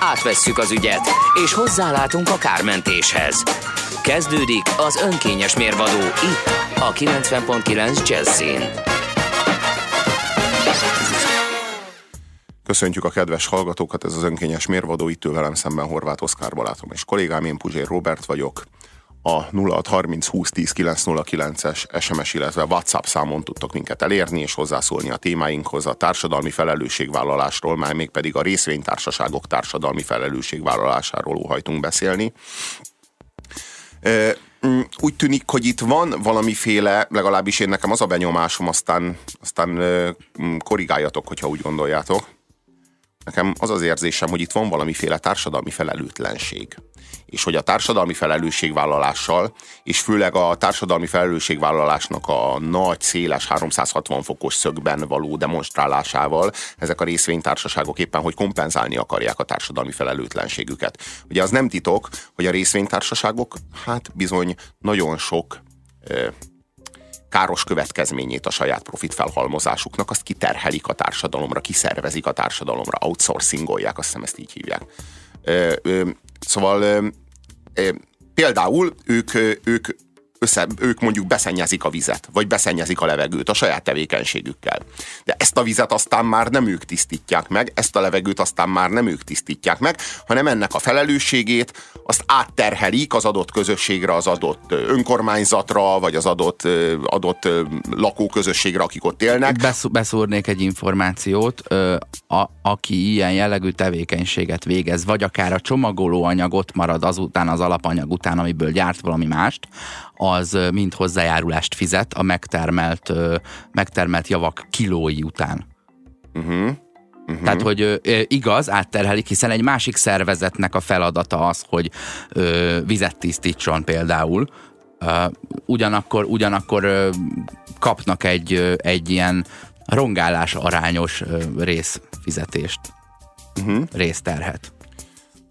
Átvesszük az ügyet, és hozzálátunk a kármentéshez. Kezdődik az önkényes mérvadó itt, a 90.9 Jazzin. Köszöntjük a kedves hallgatókat, ez az önkényes mérvadó, itt velem szemben Horváth Oszkár barátom és kollégám, én Puzsér Robert vagyok. A 0630 20 10 909-es SMS, illetve WhatsApp számon tudtok minket elérni és hozzászólni a témáinkhoz, a társadalmi felelősségvállalásról, már még pedig a részvénytársaságok társadalmi felelősségvállalásáról óhajtunk beszélni. Mm, úgy tűnik, hogy itt van valamiféle, legalábbis én nekem az a benyomásom, aztán, aztán mm, korrigáljatok, hogyha úgy gondoljátok. Nekem az az érzésem, hogy itt van valamiféle társadalmi felelőtlenség és hogy a társadalmi felelősségvállalással, és főleg a társadalmi felelősségvállalásnak a nagy, széles, 360 fokos szögben való demonstrálásával ezek a részvénytársaságok éppen, hogy kompenzálni akarják a társadalmi felelőtlenségüket. Ugye az nem titok, hogy a részvénytársaságok hát bizony nagyon sok káros következményét a saját profit felhalmozásuknak, azt kiterhelik a társadalomra, kiszervezik a társadalomra, outsourcingolják, azt hiszem ezt így hívják. Ö, ö, szóval például ők, ők össze, ők mondjuk beszennyezik a vizet, vagy beszennyezik a levegőt a saját tevékenységükkel. De ezt a vizet aztán már nem ők tisztítják meg, ezt a levegőt aztán már nem ők tisztítják meg, hanem ennek a felelősségét azt átterhelik az adott közösségre, az adott önkormányzatra, vagy az adott, adott lakóközösségre, akik ott élnek. Beszú, beszúrnék egy információt, a, aki ilyen jellegű tevékenységet végez, vagy akár a csomagolóanyag ott marad azután az alapanyag után, amiből gyárt valami mást, az mind hozzájárulást fizet a megtermelt, megtermelt javak kilói után. Uh-huh. Uh-huh. Tehát, hogy igaz, átterhelik, hiszen egy másik szervezetnek a feladata az, hogy ö, vizet tisztítson például, ö, ugyanakkor, ugyanakkor ö, kapnak egy, egy ilyen rongálás arányos részfizetést, uh-huh. részterhet.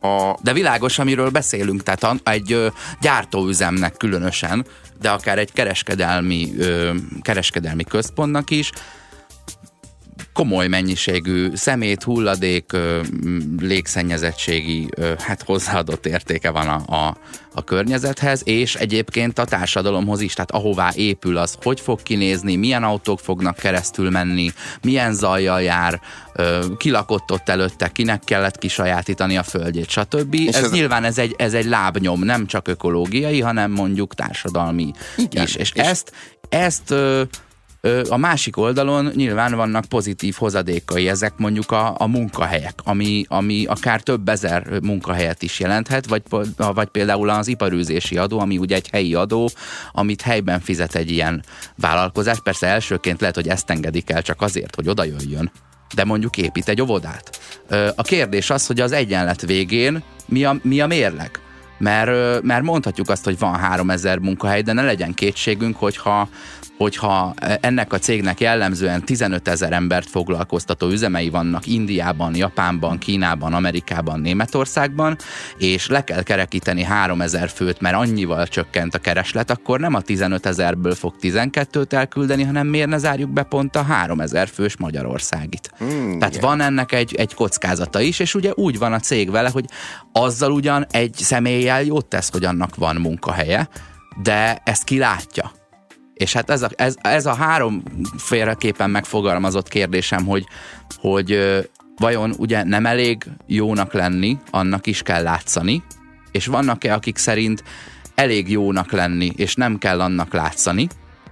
A... De világos, amiről beszélünk, tehát egy gyártóüzemnek különösen, de akár egy kereskedelmi, kereskedelmi központnak is, komoly mennyiségű szemét, hulladék, légszennyezettségi hát hozzáadott értéke van a, a, a környezethez, és egyébként a társadalomhoz is, tehát ahová épül az, hogy fog kinézni, milyen autók fognak keresztül menni, milyen zajjal jár, ki lakott ott előtte, kinek kellett kisajátítani a földjét, stb. És ez, ez nyilván ez egy, ez egy lábnyom, nem csak ökológiai, hanem mondjuk társadalmi Igen, is. És, és ezt, ezt a másik oldalon nyilván vannak pozitív hozadékai, ezek mondjuk a, a munkahelyek, ami, ami akár több ezer munkahelyet is jelenthet, vagy, vagy például az iparűzési adó, ami ugye egy helyi adó, amit helyben fizet egy ilyen vállalkozás. Persze elsőként lehet, hogy ezt engedik el csak azért, hogy oda jöjjön, de mondjuk épít egy óvodát. A kérdés az, hogy az egyenlet végén mi a, mi a mérleg? Mert, mert mondhatjuk azt, hogy van 3000 munkahely, de ne legyen kétségünk, hogyha hogyha ennek a cégnek jellemzően 15 ezer embert foglalkoztató üzemei vannak Indiában, Japánban, Kínában, Amerikában, Németországban, és le kell kerekíteni 3 ezer főt, mert annyival csökkent a kereslet, akkor nem a 15 ezerből fog 12-t elküldeni, hanem miért ne zárjuk be pont a 3 ezer fős Magyarországit. Mm, Tehát yeah. van ennek egy, egy kockázata is, és ugye úgy van a cég vele, hogy azzal ugyan egy személlyel jót tesz, hogy annak van munkahelye, de ezt ki látja és hát ez a, ez, ez a három félreképpen megfogalmazott kérdésem, hogy, hogy vajon ugye nem elég jónak lenni, annak is kell látszani, és vannak-e, akik szerint elég jónak lenni, és nem kell annak látszani,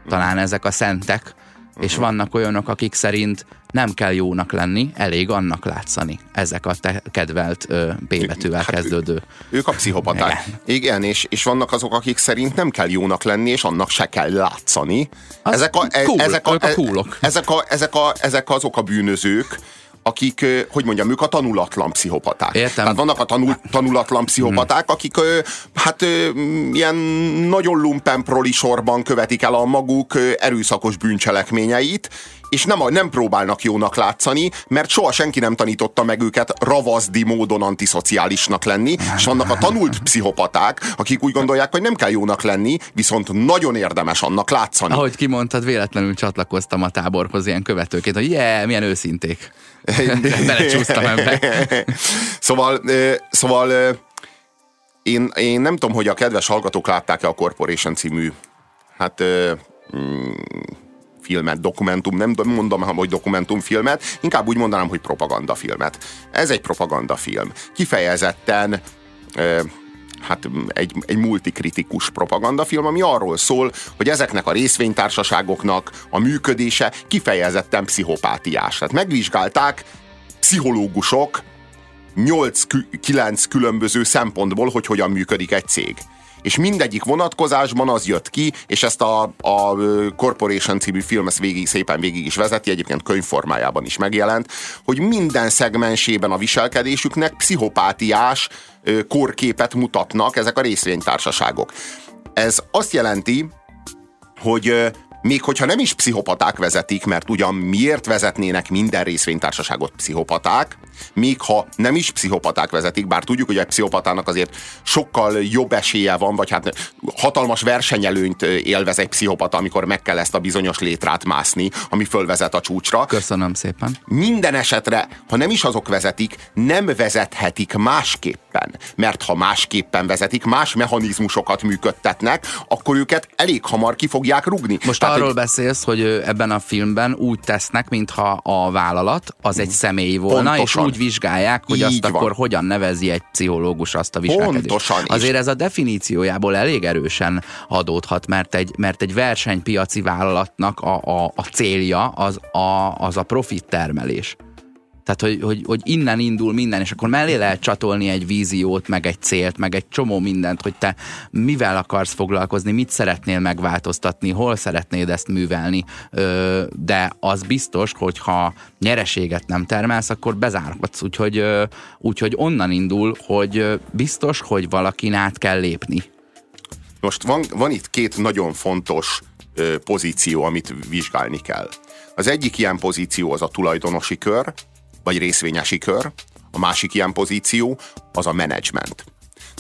talán ezek a szentek, és vannak olyanok, akik szerint nem kell jónak lenni, elég annak látszani. Ezek a te kedvelt P betűvel hát kezdődő. Ők, ők a pszichopaták. Igen, Igen és, és vannak azok, akik szerint nem kell jónak lenni, és annak se kell látszani. Az ezek, a, e, cool, ezek, a, a, e, ezek, a, ezek, a, ezek azok a bűnözők, akik, hogy mondjam, ők a tanulatlan pszichopaták. Értem. Tehát vannak a tanul, tanulatlan pszichopaták, akik hát ilyen nagyon lumpen proli sorban követik el a maguk erőszakos bűncselekményeit, és nem, nem próbálnak jónak látszani, mert soha senki nem tanította meg őket ravazdi módon antiszociálisnak lenni, és vannak a tanult pszichopaták, akik úgy gondolják, hogy nem kell jónak lenni, viszont nagyon érdemes annak látszani. Ahogy kimondtad, véletlenül csatlakoztam a táborhoz ilyen követőként, hogy yeah, milyen őszinték. Belecsúsztam ebbe. szóval, szóval én, én nem tudom, hogy a kedves hallgatók látták-e a Corporation című hát mm, filmet, dokumentum, nem mondom, hogy dokumentumfilmet, inkább úgy mondanám, hogy propagandafilmet. Ez egy propagandafilm. Kifejezetten hát egy, egy multikritikus propagandafilm, ami arról szól, hogy ezeknek a részvénytársaságoknak a működése kifejezetten pszichopátiás. Tehát megvizsgálták pszichológusok 8-9 különböző szempontból, hogy hogyan működik egy cég és mindegyik vonatkozásban az jött ki, és ezt a, a Corporation című film ezt végig, szépen végig is vezeti, egyébként könyvformájában is megjelent, hogy minden szegmensében a viselkedésüknek pszichopátiás korképet mutatnak ezek a részvénytársaságok. Ez azt jelenti, hogy még hogyha nem is pszichopaták vezetik, mert ugyan miért vezetnének minden részvénytársaságot pszichopaták, még ha nem is pszichopaták vezetik, bár tudjuk, hogy egy pszichopatának azért sokkal jobb esélye van, vagy hát hatalmas versenyelőnyt élvez egy pszichopata, amikor meg kell ezt a bizonyos létrát mászni, ami fölvezet a csúcsra. Köszönöm szépen. Minden esetre, ha nem is azok vezetik, nem vezethetik másképpen. Mert ha másképpen vezetik, más mechanizmusokat működtetnek, akkor őket elég hamar ki fogják rugni. Most Tehát, arról hogy... beszélsz, hogy ebben a filmben úgy tesznek, mintha a vállalat az egy személy volna, Pontosan. és úgy vizsgálják, hogy Így azt van. akkor hogyan nevezi egy pszichológus azt a viselkedést. Pontosan. Azért ez a definíciójából elég erősen adódhat, mert egy, mert egy versenypiaci vállalatnak a, a, a célja az a, az a profit termelés. Tehát, hogy, hogy, hogy innen indul minden, és akkor mellé lehet csatolni egy víziót, meg egy célt, meg egy csomó mindent, hogy te mivel akarsz foglalkozni, mit szeretnél megváltoztatni, hol szeretnéd ezt művelni, de az biztos, hogy ha nyereséget nem termelsz, akkor bezárhatsz. Úgyhogy, úgyhogy onnan indul, hogy biztos, hogy valakin át kell lépni. Most van, van itt két nagyon fontos pozíció, amit vizsgálni kell. Az egyik ilyen pozíció az a tulajdonosi kör, vagy részvényesi kör, a másik ilyen pozíció az a menedzsment.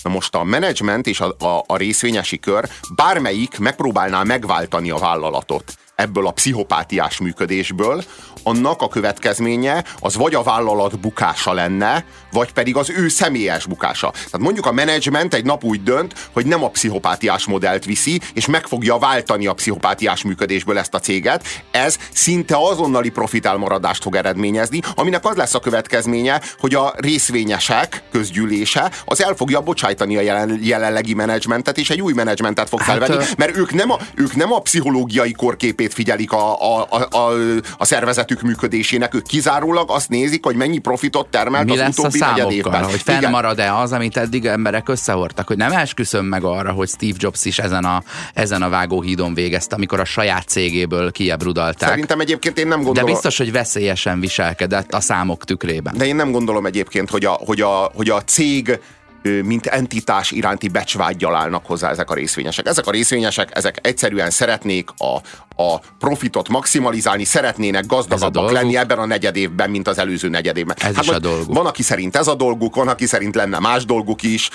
Na most a menedzsment és a, a, a részvényesi kör bármelyik megpróbálná megváltani a vállalatot ebből a pszichopátiás működésből, annak a következménye az vagy a vállalat bukása lenne, vagy pedig az ő személyes bukása. Tehát mondjuk a menedzsment egy nap úgy dönt, hogy nem a pszichopátiás modellt viszi, és meg fogja váltani a pszichopátiás működésből ezt a céget. Ez szinte azonnali profit elmaradást fog eredményezni, aminek az lesz a következménye, hogy a részvényesek közgyűlése az el fogja bocsájtani a jelen, jelenlegi menedzsmentet, és egy új menedzsmentet fog hát, felvenni, mert ők nem a, ők nem a pszichológiai korképét figyelik a, a, a, a, a szervezetük működésének, ők kizárólag azt nézik, hogy mennyi profitot termelt Mi az utóbbi számokkal, hogy fennmarad-e az, amit eddig emberek összehordtak, hogy nem esküszöm meg arra, hogy Steve Jobs is ezen a, ezen a vágóhídon végezte, amikor a saját cégéből kiebrudalták. Szerintem egyébként én nem gondolom. De biztos, hogy veszélyesen viselkedett a számok tükrében. De én nem gondolom egyébként, hogy a, hogy a, hogy a cég mint entitás iránti becsvágyjal állnak hozzá ezek a részvényesek. Ezek a részvényesek, ezek egyszerűen szeretnék a, a profitot maximalizálni, szeretnének gazdagabbak lenni ebben a negyed évben, mint az előző negyed évben. Ez hát is a dolguk. Van, aki szerint ez a dolguk, van, aki szerint lenne más dolguk is,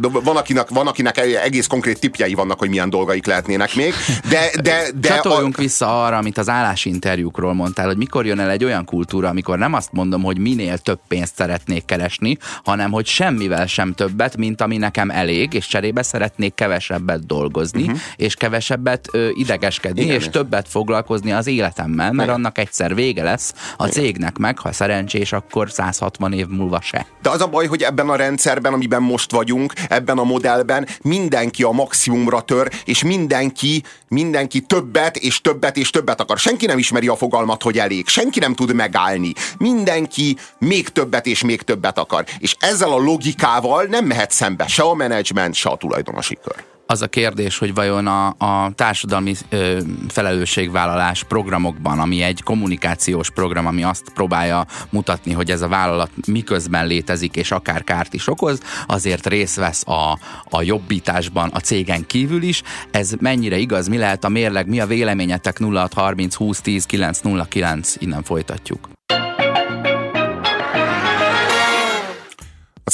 van, akinek, van, akinek egész konkrét tipjei vannak, hogy milyen dolgaik lehetnének még, de... de, de Csatoljunk a... vissza arra, amit az állásinterjúkról mondtál, hogy mikor jön el egy olyan kultúra, amikor nem azt mondom, hogy minél több pénzt szeretnék keresni, hanem hogy semmivel sem többet, mint ami nekem elég, és cserébe szeretnék kevesebbet dolgozni, uh-huh. és kevesebbet ö, idegeskedni, Igen, és többet foglalkozni az életemmel, mert Igen. annak egyszer vége lesz a Igen. cégnek meg, ha szerencsés, akkor 160 év múlva se. De az a baj, hogy ebben a rendszerben, amiben most vagyunk, ebben a modellben mindenki a maximumra tör, és mindenki, mindenki többet és többet és többet akar. Senki nem ismeri a fogalmat, hogy elég. Senki nem tud megállni. Mindenki még többet és még többet akar. És ezzel a logikával nem mehet szembe se a menedzsment, se a tulajdonosi kör. az a kérdés, hogy vajon a, a társadalmi ö, felelősségvállalás programokban, ami egy kommunikációs program, ami azt próbálja mutatni, hogy ez a vállalat miközben létezik, és akár kárt is okoz, azért részt vesz a, a jobbításban a cégen kívül is. Ez mennyire igaz, mi lehet a mérleg, mi a véleményetek 0630 20 10 909, innen folytatjuk.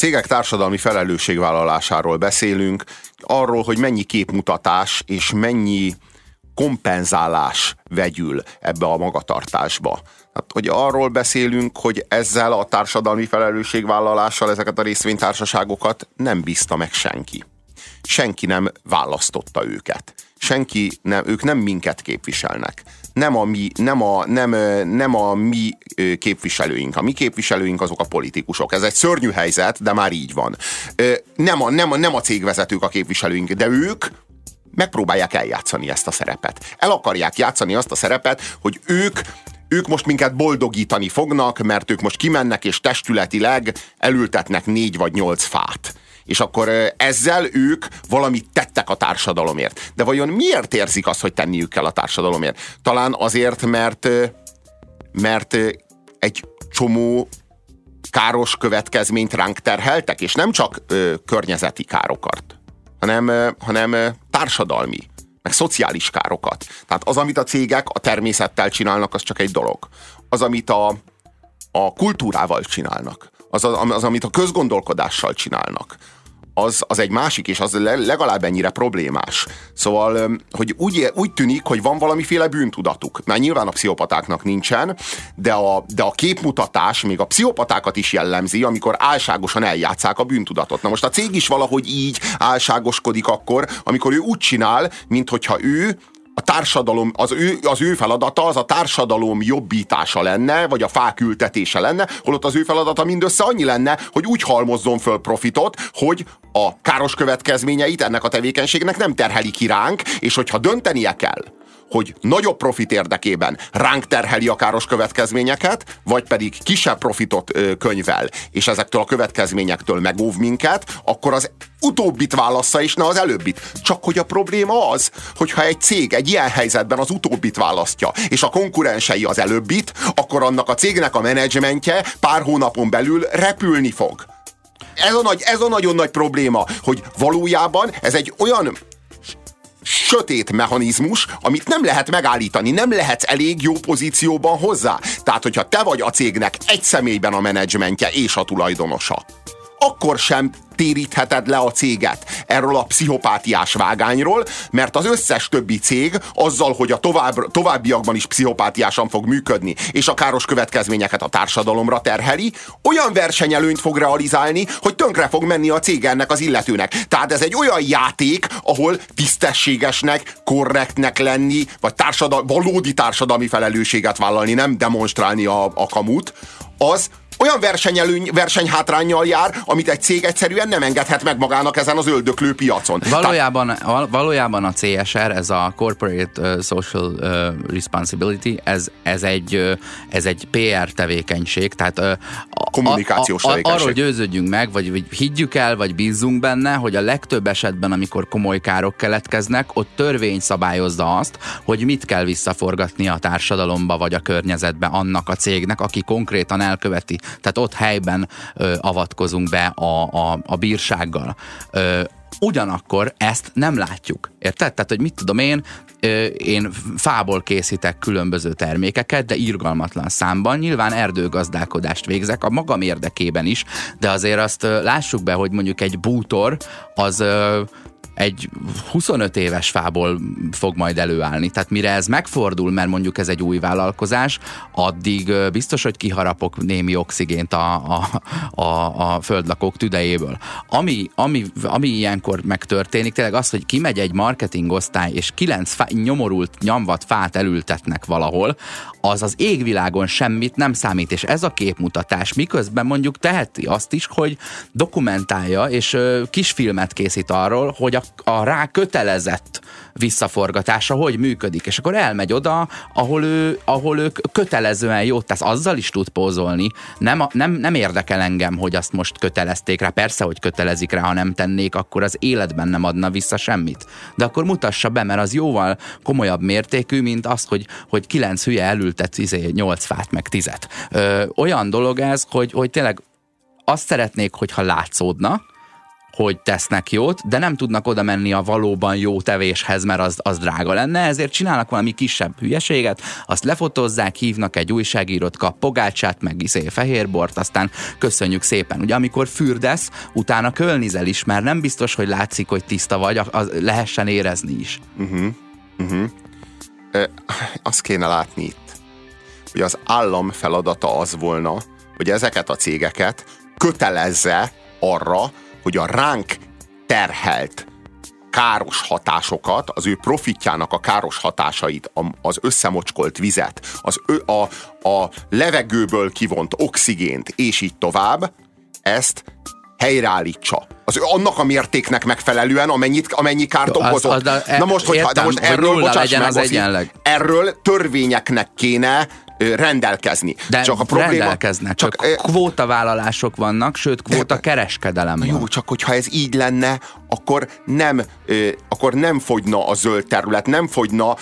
Cégek társadalmi felelősségvállalásáról beszélünk, arról, hogy mennyi képmutatás és mennyi kompenzálás vegyül ebbe a magatartásba. Hát, hogy arról beszélünk, hogy ezzel a társadalmi felelősségvállalással ezeket a részvénytársaságokat nem bízta meg senki. Senki nem választotta őket. Senki nem, ők nem minket képviselnek nem a mi, nem a, nem, nem a mi képviselőink. A mi képviselőink azok a politikusok. Ez egy szörnyű helyzet, de már így van. Nem a, nem a, nem a cégvezetők a képviselőink, de ők megpróbálják eljátszani ezt a szerepet. El akarják játszani azt a szerepet, hogy ők ők most minket boldogítani fognak, mert ők most kimennek és testületileg elültetnek négy vagy nyolc fát és akkor ezzel ők valamit tettek a társadalomért. De vajon miért érzik azt, hogy tenniük kell a társadalomért? Talán azért, mert, mert egy csomó káros következményt ránk terheltek, és nem csak ö, környezeti károkat, hanem, ö, hanem társadalmi, meg szociális károkat. Tehát az, amit a cégek a természettel csinálnak, az csak egy dolog. Az, amit a, a kultúrával csinálnak, az, az, amit a közgondolkodással csinálnak, az, az egy másik, és az legalább ennyire problémás. Szóval, hogy úgy, úgy tűnik, hogy van valamiféle bűntudatuk. Már nyilván a pszichopatáknak nincsen, de a, de a képmutatás még a pszichopatákat is jellemzi, amikor álságosan eljátszák a bűntudatot. Na most a cég is valahogy így álságoskodik akkor, amikor ő úgy csinál, mintha ő a társadalom, az ő, az ő feladata az a társadalom jobbítása lenne, vagy a fák ültetése lenne, holott az ő feladata mindössze annyi lenne, hogy úgy halmozzon föl profitot, hogy a káros következményeit ennek a tevékenységnek nem terheli ki ránk, és hogyha döntenie kell, hogy nagyobb profit érdekében ránk terheli a káros következményeket, vagy pedig kisebb profitot könyvel, és ezektől a következményektől megóv minket, akkor az utóbbit válassza, és ne az előbbit. Csak hogy a probléma az, hogyha egy cég egy ilyen helyzetben az utóbbit választja, és a konkurensei az előbbit, akkor annak a cégnek a menedzsmentje pár hónapon belül repülni fog. Ez a, nagy, ez a nagyon nagy probléma, hogy valójában ez egy olyan sötét mechanizmus, amit nem lehet megállítani, nem lehetsz elég jó pozícióban hozzá. Tehát, hogyha te vagy a cégnek egy személyben a menedzsmentje és a tulajdonosa, akkor sem térítheted le a céget erről a pszichopátiás vágányról, mert az összes többi cég azzal, hogy a tovább, továbbiakban is pszichopátiásan fog működni, és a káros következményeket a társadalomra terheli, olyan versenyelőnyt fog realizálni, hogy tönkre fog menni a cég ennek az illetőnek. Tehát ez egy olyan játék, ahol tisztességesnek, korrektnek lenni, vagy társadal, valódi társadalmi felelősséget vállalni, nem demonstrálni a, a kamut, az olyan versenyelőny, versenyhátrányjal jár, amit egy cég egyszerűen nem engedhet meg magának ezen az öldöklő piacon. Valójában, val- valójában a CSR, ez a Corporate Social Responsibility, ez, ez, egy, ez egy PR tevékenység, tehát uh, kommunikációs a, a, a, Arról győződjünk meg, vagy, vagy higgyük el, vagy bízzunk benne, hogy a legtöbb esetben, amikor komoly károk keletkeznek, ott törvény szabályozza azt, hogy mit kell visszaforgatni a társadalomba, vagy a környezetbe annak a cégnek, aki konkrétan elköveti tehát ott helyben ö, avatkozunk be a, a, a bírsággal. Ö, ugyanakkor ezt nem látjuk. Érted? Tehát, hogy mit tudom én, én fából készítek különböző termékeket, de irgalmatlan számban. Nyilván erdőgazdálkodást végzek a magam érdekében is, de azért azt lássuk be, hogy mondjuk egy bútor az egy 25 éves fából fog majd előállni. Tehát mire ez megfordul, mert mondjuk ez egy új vállalkozás, addig biztos, hogy kiharapok némi oxigént a, a, a, a földlakók tüdejéből. Ami, ami, ami ilyenkor megtörténik, tényleg az, hogy kimegy egy marketingosztály, és kilenc fá, nyomorult, nyomvat fát elültetnek valahol, az az égvilágon semmit nem számít, és ez a képmutatás miközben mondjuk teheti azt is, hogy dokumentálja, és kisfilmet készít arról, hogy a a rá kötelezett visszaforgatása hogy működik, és akkor elmegy oda, ahol ő, ahol ő kötelezően jót tesz, azzal is tud pózolni. Nem, nem, nem érdekel engem, hogy azt most kötelezték rá, persze, hogy kötelezik rá, ha nem tennék, akkor az életben nem adna vissza semmit. De akkor mutassa be, mert az jóval komolyabb mértékű, mint az, hogy, hogy kilenc hülye elültet izé, nyolc fát, meg tizet. Ö, olyan dolog ez, hogy, hogy tényleg azt szeretnék, hogyha látszódna, hogy tesznek jót, de nem tudnak oda menni a valóban jó tevéshez, mert az, az drága lenne, ezért csinálnak valami kisebb hülyeséget, azt lefotozzák, hívnak egy újságírót, kap pogácsát, meg iszé fehérbort, aztán köszönjük szépen. Ugye amikor fürdesz, utána kölnizel is, mert nem biztos, hogy látszik, hogy tiszta vagy, az lehessen érezni is. Uh-huh. Uh-huh. E, azt kéne látni itt, hogy az állam feladata az volna, hogy ezeket a cégeket kötelezze arra, hogy a ránk terhelt káros hatásokat, az ő profitjának a káros hatásait, az összemocskolt vizet, az ö, a, a levegőből kivont oxigént, és így tovább, ezt helyreállítsa. Az annak a mértéknek megfelelően, amennyit, amennyi kárt okozott. Az, az, na most, hogy, de most erről, bocsáss meg, az erről törvényeknek kéne rendelkezni. De csak a probléma, rendelkeznek, csak, csak kvótavállalások vannak, sőt kvóta de, kereskedelem van. Jó, csak hogyha ez így lenne, akkor nem, akkor nem fogyna a zöld terület, nem fogyna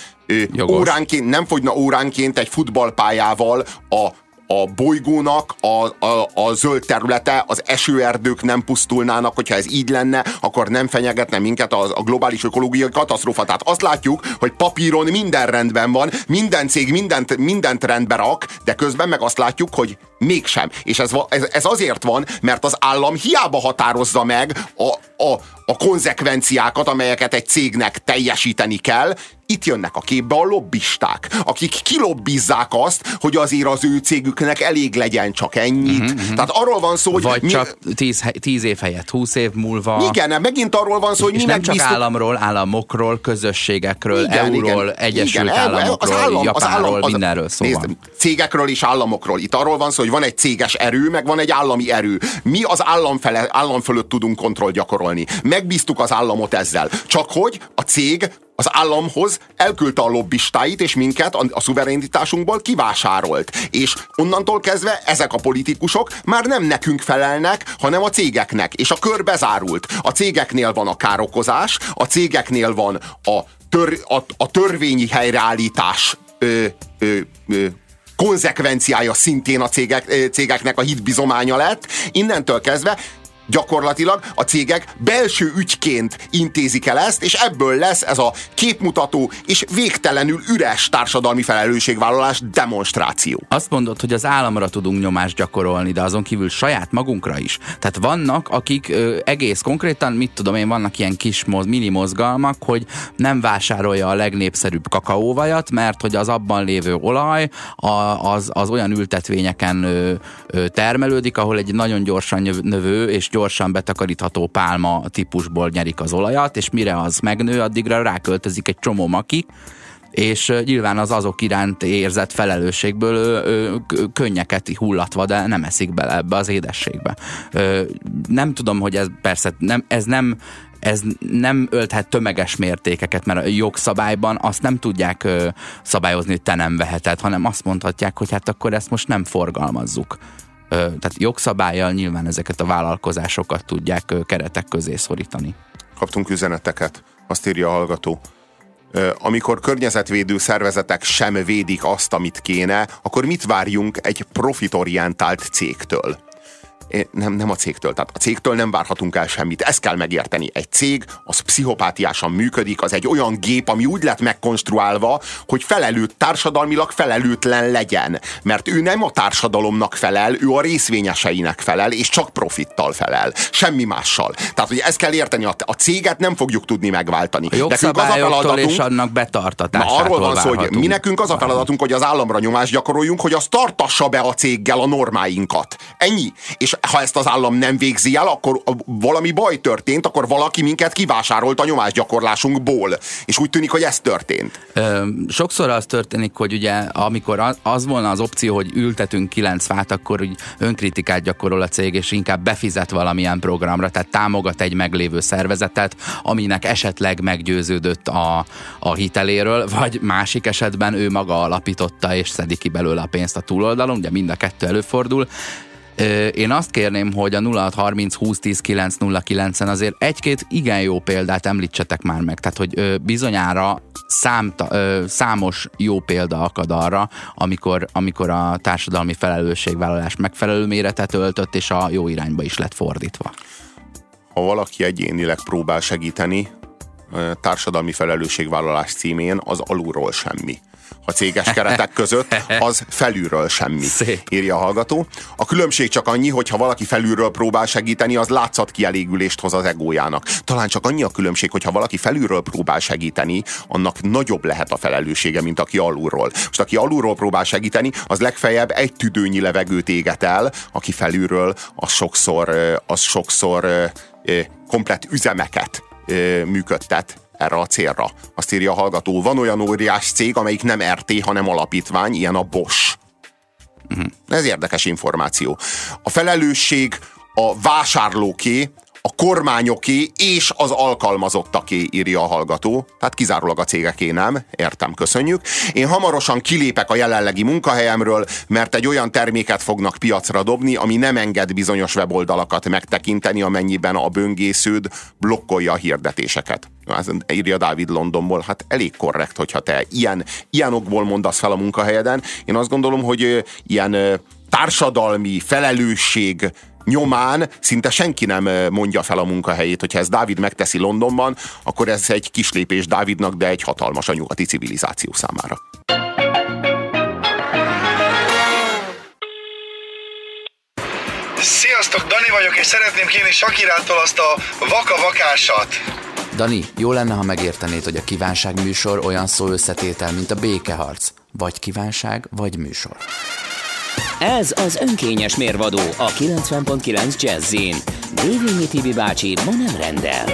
óránként, nem fogyna óránként egy futballpályával a a bolygónak a, a, a zöld területe, az esőerdők nem pusztulnának, hogyha ez így lenne, akkor nem fenyegetne minket a, a globális ökológiai katasztrófa. Tehát azt látjuk, hogy papíron minden rendben van, minden cég mindent, mindent rendbe rak, de közben meg azt látjuk, hogy mégsem. És ez, ez, ez azért van, mert az állam hiába határozza meg a, a, a konzekvenciákat, amelyeket egy cégnek teljesíteni kell, itt jönnek a képbe a lobbisták, akik kilobbizzák azt, hogy azért az ő cégüknek elég legyen csak ennyit. Uh-huh, uh-huh. Tehát arról van szó, hogy... Vagy mi... csak tíz, tíz év helyett, húsz év múlva. Igen, megint arról van szó, hogy és mi nem csak biztos... államról, államokról, közösségekről, igen, euról, igen, Egyesült igen, Államokról, az állam, Japánról, az állam, az, mindenről szó nézd, Cégekről és államokról. Itt arról van szó, hogy van egy céges erő, meg van egy állami erő. Mi az állam, fele, állam fölött tudunk kontroll gyakorolni. Megbíztuk az államot ezzel. Csak hogy a cég az államhoz elküldte a lobbistáit, és minket a, szuverenitásunkból kivásárolt. És onnantól kezdve ezek a politikusok már nem nekünk felelnek, hanem a cégeknek. És a kör bezárult. A cégeknél van a károkozás, a cégeknél van a, tör, a, a törvényi helyreállítás ö, ö, ö, konzekvenciája szintén a cégek, cégeknek a hitbizománya lett. Innentől kezdve gyakorlatilag a cégek belső ügyként intézik el ezt, és ebből lesz ez a képmutató és végtelenül üres társadalmi felelősségvállalás demonstráció. Azt mondod, hogy az államra tudunk nyomást gyakorolni, de azon kívül saját magunkra is. Tehát vannak, akik ö, egész konkrétan, mit tudom én, vannak ilyen kis moz, mini mozgalmak, hogy nem vásárolja a legnépszerűbb kakaóvajat, mert hogy az abban lévő olaj a, az, az olyan ültetvényeken ö, ö, termelődik, ahol egy nagyon gyorsan növő és gyorsan gyorsan betakarítható pálma típusból nyerik az olajat, és mire az megnő, addigra ráköltözik egy csomó maki, és nyilván az azok iránt érzett felelősségből ö, ö, könnyeket hullatva, de nem eszik bele ebbe az édességbe. Ö, nem tudom, hogy ez persze nem, ez nem ez nem ölthet tömeges mértékeket, mert a jogszabályban azt nem tudják ö, szabályozni, hogy te nem veheted, hanem azt mondhatják, hogy hát akkor ezt most nem forgalmazzuk tehát jogszabályjal nyilván ezeket a vállalkozásokat tudják keretek közé szorítani. Kaptunk üzeneteket, azt írja a hallgató. Amikor környezetvédő szervezetek sem védik azt, amit kéne, akkor mit várjunk egy profitorientált cégtől? Nem, nem a cégtől. Tehát a cégtől nem várhatunk el semmit. Ezt kell megérteni. Egy cég az pszichopátiásan működik, az egy olyan gép, ami úgy lett megkonstruálva, hogy felelőtt, társadalmilag felelőtlen legyen. Mert ő nem a társadalomnak felel, ő a részvényeseinek felel, és csak profittal felel. Semmi mással. Tehát, hogy ezt kell érteni, a, a céget nem fogjuk tudni megváltani. A nekünk az a feladatunk, és annak betartatásától na, arról van szó, hogy mi nekünk az a feladatunk, hogy az államra nyomást gyakoroljunk, hogy az tartassa be a céggel a normáinkat. Ennyi. És ha ezt az állam nem végzi el, akkor valami baj történt, akkor valaki minket kivásárolt a nyomásgyakorlásunkból. És úgy tűnik, hogy ez történt. Ö, sokszor az történik, hogy ugye amikor az, az volna az opció, hogy ültetünk kilenc fát, akkor úgy önkritikát gyakorol a cég, és inkább befizet valamilyen programra, tehát támogat egy meglévő szervezetet, aminek esetleg meggyőződött a, a hiteléről, vagy másik esetben ő maga alapította, és szedi ki belőle a pénzt a túloldalon, ugye mind a kettő előfordul. Én azt kérném, hogy a 0630 2010 909-en azért egy-két igen jó példát említsetek már meg. Tehát, hogy bizonyára számta, számos jó példa akad arra, amikor, amikor a társadalmi felelősségvállalás megfelelő méretet öltött, és a jó irányba is lett fordítva. Ha valaki egyénileg próbál segíteni, társadalmi felelősségvállalás címén az alulról semmi a céges keretek között, az felülről semmi, Szép. írja a hallgató. A különbség csak annyi, hogy ha valaki felülről próbál segíteni, az látszat kielégülést hoz az egójának. Talán csak annyi a különbség, hogy ha valaki felülről próbál segíteni, annak nagyobb lehet a felelőssége, mint aki alulról. Most aki alulról próbál segíteni, az legfeljebb egy tüdőnyi levegőt éget el, aki felülről, az sokszor, az sokszor komplet üzemeket működtet erre a célra. Azt írja a hallgató, van olyan óriás cég, amelyik nem RT, hanem alapítvány, ilyen a Bosch. Uh-huh. Ez érdekes információ. A felelősség a vásárlóké, a kormányoké és az alkalmazottaké, írja a hallgató. Tehát kizárólag a cégeké nem. Értem, köszönjük. Én hamarosan kilépek a jelenlegi munkahelyemről, mert egy olyan terméket fognak piacra dobni, ami nem enged bizonyos weboldalakat megtekinteni, amennyiben a böngésződ blokkolja a hirdetéseket. Ez írja Dávid Londonból, hát elég korrekt, hogyha te ilyen, ilyen okból mondasz fel a munkahelyeden. Én azt gondolom, hogy ilyen társadalmi felelősség nyomán szinte senki nem mondja fel a munkahelyét. Hogyha ez Dávid megteszi Londonban, akkor ez egy kis lépés Dávidnak, de egy hatalmas a nyugati civilizáció számára. Sziasztok, Dani vagyok, és szeretném kérni Sakirától azt a vaka-vakásat. Dani, jó lenne, ha megértenéd, hogy a kívánság műsor olyan szó összetétel, mint a békeharc. Vagy kívánság, vagy műsor. Ez az önkényes mérvadó a 90.9 Jazzin. Dévényi Tibi bácsi ma nem rendel.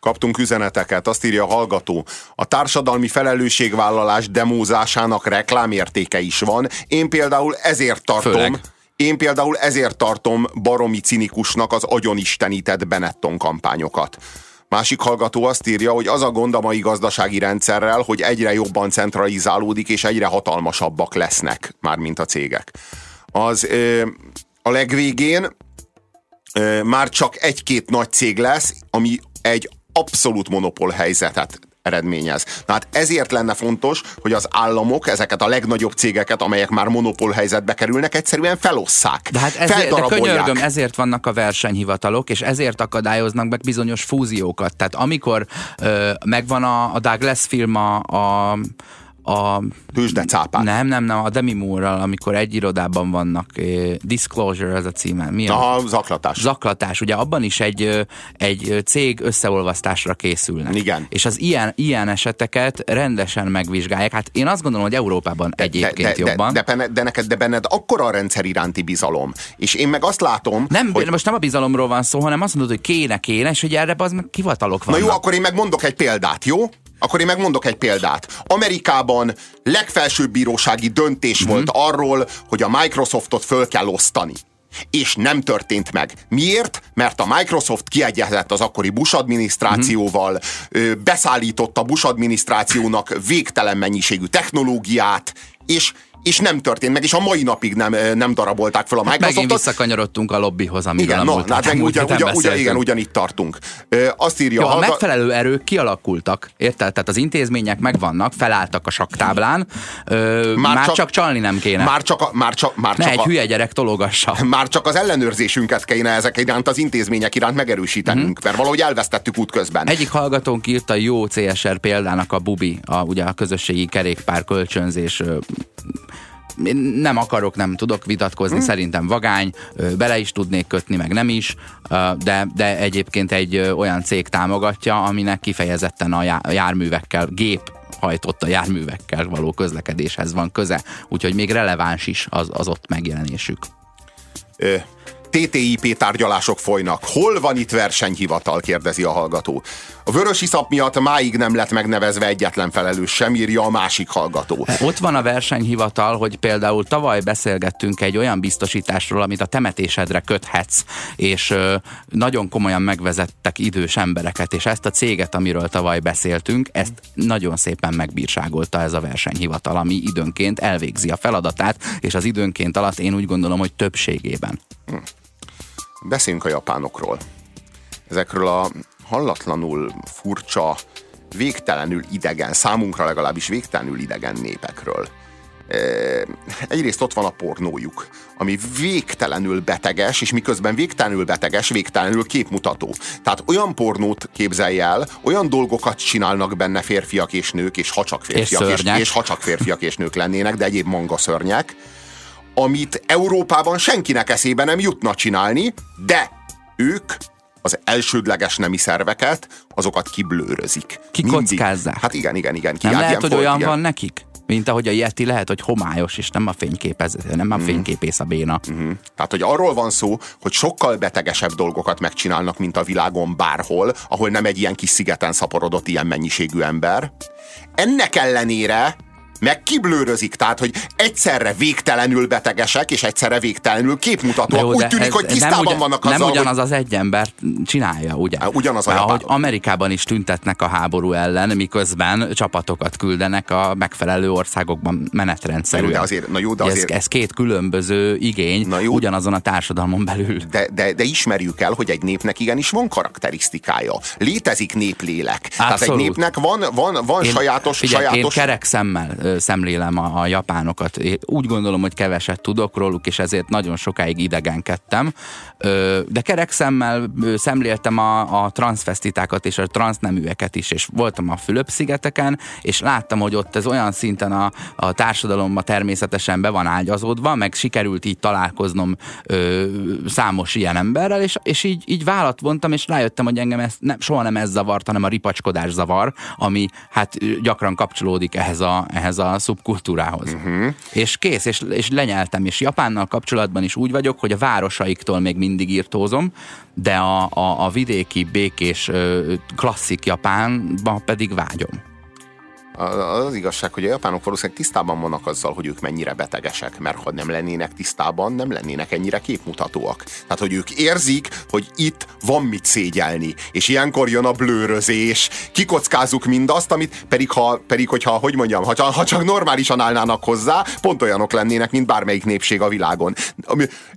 Kaptunk üzeneteket, azt írja a hallgató. A társadalmi felelősségvállalás demózásának reklámértéke is van. Én például ezért tartom... Főleg. Én például ezért tartom baromi cinikusnak az agyonistenített Benetton kampányokat. Másik hallgató azt írja, hogy az a gond a mai gazdasági rendszerrel, hogy egyre jobban centralizálódik, és egyre hatalmasabbak lesznek, már mint a cégek. Az ö, a legvégén ö, már csak egy-két nagy cég lesz, ami egy abszolút monopól helyzetet eredményez. Tehát ezért lenne fontos, hogy az államok ezeket a legnagyobb cégeket, amelyek már monopól helyzetbe kerülnek, egyszerűen felosszák. De hát ezért, de könyörgöm, ezért vannak a versenyhivatalok, és ezért akadályoznak meg bizonyos fúziókat. Tehát amikor ö, megvan a, a Douglas film a, a a... cápák. Nem, nem, nem, a Demi moore amikor egy irodában vannak. Eh, Disclosure ez a címe. Mi a? zaklatás. Zaklatás. Ugye abban is egy, egy cég összeolvasztásra készülnek. Igen. És az ilyen, ilyen eseteket rendesen megvizsgálják. Hát én azt gondolom, hogy Európában de, egyébként de, de, jobban. De, de, de, de, neked, de benned akkora a rendszer iránti bizalom. És én meg azt látom, nem, hogy... Most nem a bizalomról van szó, hanem azt mondod, hogy kéne, kéne, és hogy erre az meg kivatalok vannak. Na jó, akkor én megmondok egy példát, jó? Akkor én megmondok egy példát. Amerikában legfelsőbb bírósági döntés mm-hmm. volt arról, hogy a Microsoftot föl kell osztani. És nem történt meg. Miért? Mert a Microsoft kiegyezett az akkori Bush adminisztrációval, mm-hmm. beszállította Bush adminisztrációnak végtelen mennyiségű technológiát, és és nem történt meg, és a mai napig nem, nem darabolták fel a hát Microsoftot. Megint visszakanyarodtunk a lobbyhoz, amiről igen, a múlt no, hát meg ugyan, ugyan, ugyan, igen, ugyanitt tartunk. azt írja, Jó, a hallga... megfelelő erők kialakultak, érted? Tehát az intézmények megvannak, felálltak a saktáblán, ö, már, már csak, csak csalni nem kéne. Már csak a, már csak, már ne csak egy a, hülye gyerek tologassa. Már csak az ellenőrzésünket kéne ezek iránt, az intézmények iránt megerősítenünk, mm-hmm. mert valahogy elvesztettük útközben. Egyik hallgatónk írta jó CSR példának a Bubi, a, ugye a közösségi kerékpár kölcsönzés én nem akarok, nem tudok vitatkozni, hmm. szerintem vagány, bele is tudnék kötni, meg nem is, de, de egyébként egy olyan cég támogatja, aminek kifejezetten a járművekkel, gép hajtott járművekkel való közlekedéshez van köze, úgyhogy még releváns is az, az ott megjelenésük. Ö, TTIP tárgyalások folynak. Hol van itt versenyhivatal, kérdezi a hallgató. A vörös iszap miatt máig nem lett megnevezve egyetlen felelős sem, írja a másik hallgató. Ott van a versenyhivatal, hogy például tavaly beszélgettünk egy olyan biztosításról, amit a temetésedre köthetsz, és ö, nagyon komolyan megvezettek idős embereket, és ezt a céget, amiről tavaly beszéltünk, ezt nagyon szépen megbírságolta ez a versenyhivatal, ami időnként elvégzi a feladatát, és az időnként alatt én úgy gondolom, hogy többségében. Hm. Beszéljünk a japánokról. Ezekről a hallatlanul furcsa, végtelenül idegen, számunkra legalábbis végtelenül idegen népekről. Egyrészt ott van a pornójuk, ami végtelenül beteges, és miközben végtelenül beteges, végtelenül képmutató. Tehát olyan pornót képzelj el, olyan dolgokat csinálnak benne férfiak és nők, és ha csak férfiak és, és, és, ha csak férfiak és nők lennének, de egyéb manga szörnyek, amit Európában senkinek eszébe nem jutna csinálni, de ők az elsődleges nemi szerveket, azokat kiblőrözik. Kikockázzák. Hát igen, igen, igen. Nem lehet, hogy olyan ilyen... van nekik? Mint ahogy a Yeti lehet, hogy homályos, és nem a fényképez, nem a mm. fényképész a béna. Mm-hmm. Tehát, hogy arról van szó, hogy sokkal betegesebb dolgokat megcsinálnak, mint a világon bárhol, ahol nem egy ilyen kis szigeten szaporodott ilyen mennyiségű ember. Ennek ellenére meg kiblőrözik, tehát, hogy egyszerre végtelenül betegesek, és egyszerre végtelenül képmutatóak. Jó, Úgy tűnik, ez, hogy tisztában ugyan, vannak azzal, Nem ugyanaz hogy... az egy ember csinálja, ugye? Ugyanaz a ahogy Amerikában is tüntetnek a háború ellen, miközben csapatokat küldenek a megfelelő országokban menetrendszerűen. Na jó, de azért, na jó, de azért... Ez, ez két különböző igény na jó, ugyanazon a társadalmon belül. De, de, de ismerjük el, hogy egy népnek igenis van karakterisztikája. Létezik néplélek. Abszolút. Tehát egy népnek van, van, van én, sajátos... Figyelj, sajátos... Én kerek szemmel szemlélem a, a japánokat. Én úgy gondolom, hogy keveset tudok róluk, és ezért nagyon sokáig idegenkedtem. De kerek szemmel szemléltem a, a transvestitákat és a transzneműeket is, és voltam a Fülöp-szigeteken, és láttam, hogy ott ez olyan szinten a, a társadalomba természetesen be van ágyazódva, meg sikerült így találkoznom ö, számos ilyen emberrel, és, és így, így vállat vontam, és rájöttem, hogy engem ez, nem, soha nem ez zavart, hanem a ripacskodás zavar, ami hát gyakran kapcsolódik ehhez a, ehhez a szubkultúrához. Uh-huh. És kész, és, és lenyeltem, és Japánnal kapcsolatban is úgy vagyok, hogy a városaiktól még mindig írtózom, de a, a, a vidéki, békés, klasszik Japánba pedig vágyom. Az, az igazság, hogy a japánok valószínűleg tisztában vannak azzal, hogy ők mennyire betegesek, mert ha nem lennének tisztában, nem lennének ennyire képmutatóak. Tehát, hogy ők érzik, hogy itt van mit szégyelni, és ilyenkor jön a blőrözés, kikockázzuk mindazt, amit pedig, ha, pedig hogyha, hogy mondjam, ha, ha csak normálisan állnának hozzá, pont olyanok lennének, mint bármelyik népség a világon.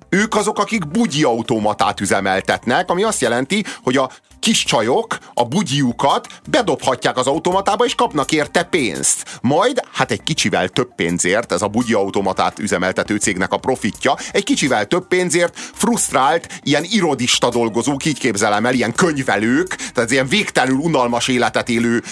Ők azok, akik bugyi automatát üzemeltetnek, ami azt jelenti, hogy a kis csajok a bugyiukat bedobhatják az automatába, és kapnak érte pénzt. Majd, hát egy kicsivel több pénzért, ez a bugyi automatát üzemeltető cégnek a profitja, egy kicsivel több pénzért frusztrált, ilyen irodista dolgozók, így képzelem el, ilyen könyvelők, tehát ilyen végtelenül unalmas életet élő,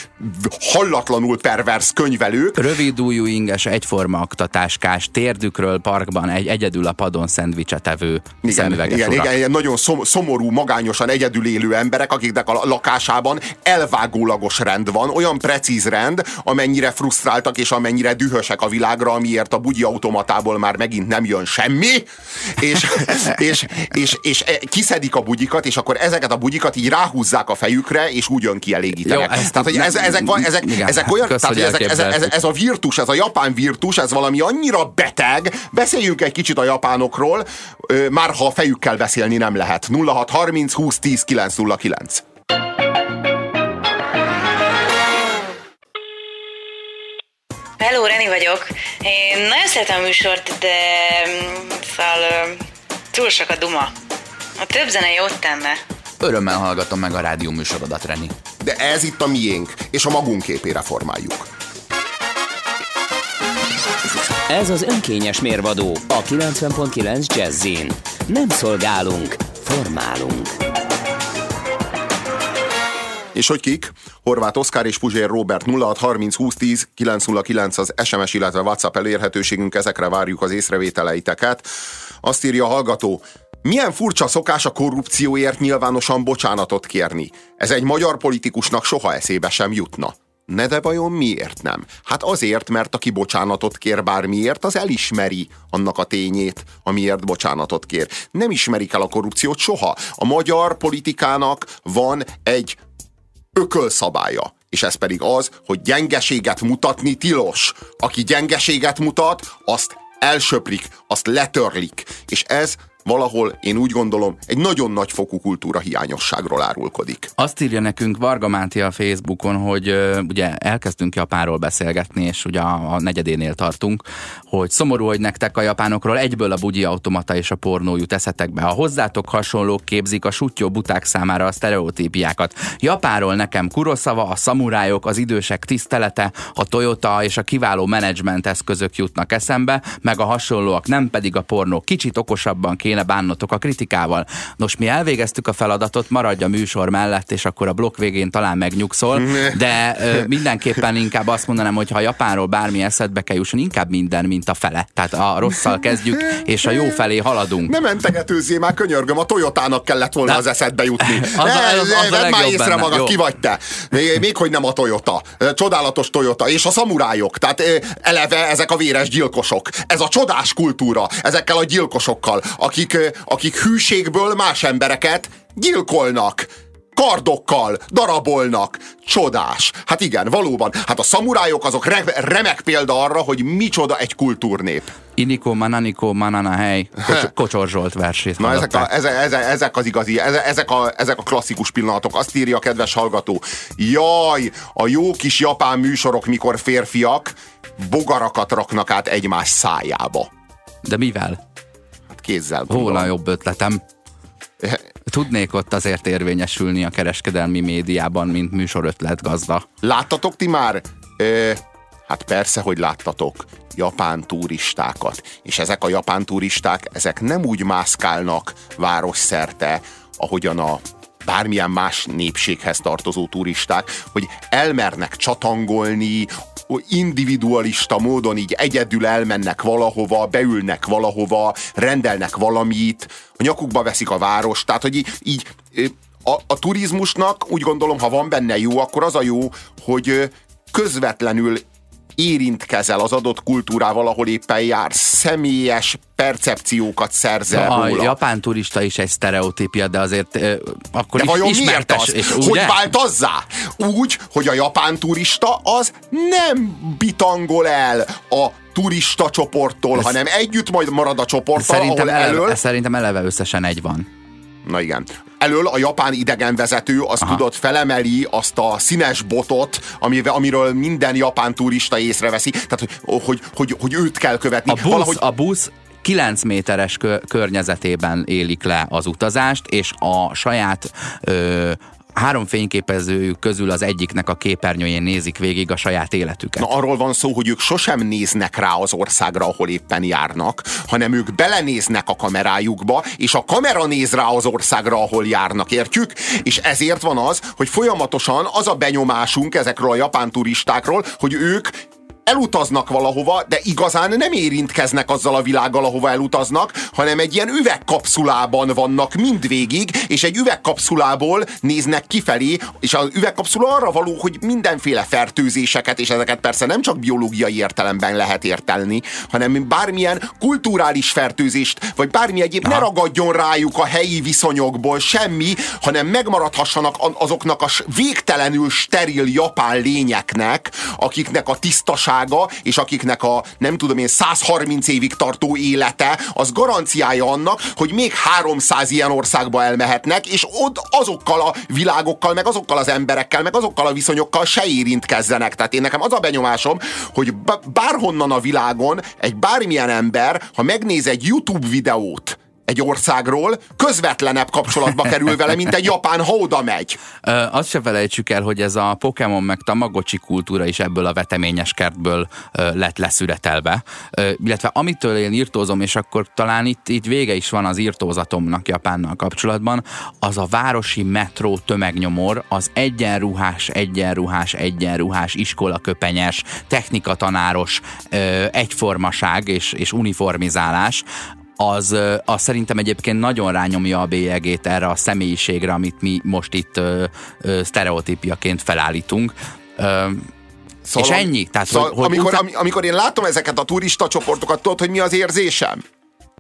hallatlanul pervers könyvelők. Rövidújú inges, egyforma oktatáskás, térdükről parkban egy egyedül a padon szendvicset evő igen, igen, igen, igen, nagyon szomorú, magányosan egyedül élő emberek, akiknek a lakásában elvágólagos rend van, olyan precíz rend, amennyire frusztráltak és amennyire dühösek a világra, amiért a bugyi automatából már megint nem jön semmi, és, és, és, és e, kiszedik a bugyikat, és akkor ezeket a bugyikat így ráhúzzák a fejükre, és úgy önkielégítenek. Jó, tehát, hogy ez, ezek, van, ezek, igen, ezek olyan, kösz, tehát, ezek, ez, ez, ez, a virtus, ez a japán virtus, ez valami annyira beteg, beszéljünk egy kicsit a japánokról, már ha a fejükkel beszélni nem lehet. 0630 20 10 909. Hello, Reni vagyok. Én nagyon szeretem a műsort, de szóval túl sok a duma. A több zene jót tenne. Örömmel hallgatom meg a rádió műsorodat, Reni. De ez itt a miénk, és a magunk képére formáljuk. Ez az önkényes mérvadó a 90.9 Jazzin. Nem szolgálunk, formálunk. És hogy kik? Horváth Oszkár és Puzsér Robert 0630 2010 909 az SMS, illetve WhatsApp elérhetőségünk, ezekre várjuk az észrevételeiteket. Azt írja a hallgató, milyen furcsa szokás a korrupcióért nyilvánosan bocsánatot kérni. Ez egy magyar politikusnak soha eszébe sem jutna. Ne de vajon miért nem? Hát azért, mert aki bocsánatot kér bármiért, az elismeri annak a tényét, amiért bocsánatot kér. Nem ismerik el a korrupciót soha. A magyar politikának van egy ökölszabálya, és ez pedig az, hogy gyengeséget mutatni tilos. Aki gyengeséget mutat, azt elsöprik, azt letörlik. És ez valahol én úgy gondolom egy nagyon nagy fokú kultúra hiányosságról árulkodik. Azt írja nekünk Varga Máté a Facebookon, hogy ugye elkezdtünk Japánról beszélgetni, és ugye a, a negyedénél tartunk, hogy szomorú, hogy nektek a japánokról egyből a bugyi automata és a pornó jut eszetekbe. A hozzátok hasonlók képzik a sutyó buták számára a sztereotípiákat. Japánról nekem Kuroszava, a szamurájok, az idősek tisztelete, a Toyota és a kiváló menedzsment eszközök jutnak eszembe, meg a hasonlóak, nem pedig a pornó. Kicsit okosabban kéne kéne bánnotok a kritikával. Nos, mi elvégeztük a feladatot, maradj a műsor mellett, és akkor a blokk végén talán megnyugszol, de ö, mindenképpen inkább azt mondanám, hogy ha Japánról bármi eszedbe kell jusson, inkább minden, mint a fele. Tehát a rosszal kezdjük, és a jó felé haladunk. Nem mentegetőzzé már, könyörgöm, a Toyotának kellett volna De, az eszedbe jutni. Az, az, az, az Vedd már észre benne. magad, jó. ki vagy te. Még, még hogy nem a Toyota. Csodálatos Toyota. És a szamurájok. Tehát eleve ezek a véres gyilkosok. Ez a csodás kultúra. Ezekkel a gyilkosokkal, akik akik, akik hűségből más embereket gyilkolnak kardokkal darabolnak. Csodás. Hát igen, valóban. Hát a szamurájok azok re- remek példa arra, hogy micsoda egy kultúrnép. Iniko, Mananiko, Manana, hely. Kocs- Kocsor Zsolt versét Na ezek, a, ezek, ezek az igazi, ezek a, ezek a klasszikus pillanatok. Azt írja a kedves hallgató. Jaj, a jó kis japán műsorok, mikor férfiak bogarakat raknak át egymás szájába. De mivel? Kézzel. Hol a jobb ötletem? Tudnék ott azért érvényesülni a kereskedelmi médiában, mint műsor ötlet gazda. Láttatok ti már? Ö, hát persze, hogy láttatok japán turistákat. És ezek a japán turisták, ezek nem úgy mászkálnak városszerte, ahogyan a bármilyen más népséghez tartozó turisták, hogy elmernek csatangolni, individualista módon így egyedül elmennek valahova, beülnek valahova, rendelnek valamit, a nyakukba veszik a város, tehát hogy így, így a, a turizmusnak úgy gondolom, ha van benne jó, akkor az a jó, hogy közvetlenül érintkezel az adott kultúrával, ahol éppen jár, személyes percepciókat szerzel a róla. japán turista is egy sztereotípia, de azért uh, akkor de is vajon miért az? És, hogy változzá? Úgy, hogy a japán turista az nem bitangol el a turista csoporttól, ez hanem együtt majd marad a csoporttal, szerintem ahol elől... Eleve, szerintem eleve összesen egy van. Na igen. Elől a japán idegenvezető az Aha. tudott felemeli azt a színes botot, amivel, amiről minden japán turista észreveszi. Tehát, hogy, hogy, hogy, hogy őt kell követni. A busz, Valahogy... a busz 9 méteres környezetében élik le az utazást, és a saját ö, három fényképezőjük közül az egyiknek a képernyőjén nézik végig a saját életüket. Na arról van szó, hogy ők sosem néznek rá az országra, ahol éppen járnak, hanem ők belenéznek a kamerájukba, és a kamera néz rá az országra, ahol járnak, értjük? És ezért van az, hogy folyamatosan az a benyomásunk ezekről a japán turistákról, hogy ők elutaznak valahova, de igazán nem érintkeznek azzal a világgal, ahova elutaznak, hanem egy ilyen üvegkapszulában vannak mindvégig, és egy üvegkapszulából néznek kifelé, és az üvegkapszula arra való, hogy mindenféle fertőzéseket, és ezeket persze nem csak biológiai értelemben lehet értelni, hanem bármilyen kulturális fertőzést, vagy bármi egyéb, ne ragadjon rájuk a helyi viszonyokból semmi, hanem megmaradhassanak azoknak a végtelenül steril japán lényeknek, akiknek a tisztaság gazdasága, és akiknek a nem tudom én 130 évig tartó élete, az garanciája annak, hogy még 300 ilyen országba elmehetnek, és ott azokkal a világokkal, meg azokkal az emberekkel, meg azokkal a viszonyokkal se érintkezzenek. Tehát én nekem az a benyomásom, hogy bárhonnan a világon egy bármilyen ember, ha megnéz egy YouTube videót, egy országról közvetlenebb kapcsolatba kerül vele, mint egy japán, ha oda megy. Ö, azt se felejtsük el, hogy ez a Pokémon meg Tamagotchi kultúra is ebből a veteményes kertből ö, lett leszüretelve. Ö, illetve amitől én írtózom, és akkor talán itt, itt vége is van az írtózatomnak Japánnal kapcsolatban, az a városi metró tömegnyomor, az egyenruhás, egyenruhás, egyenruhás, iskolaköpenyes, technikatanáros ö, egyformaság és, és uniformizálás, az, az szerintem egyébként nagyon rányomja a bélyegét erre a személyiségre, amit mi most itt ö, ö, sztereotípiaként felállítunk. Ö, És ennyi. Tehát, szóval, hogy, hogy amikor, utá- ami, amikor én látom ezeket a turista csoportokat, tudod, hogy mi az érzésem?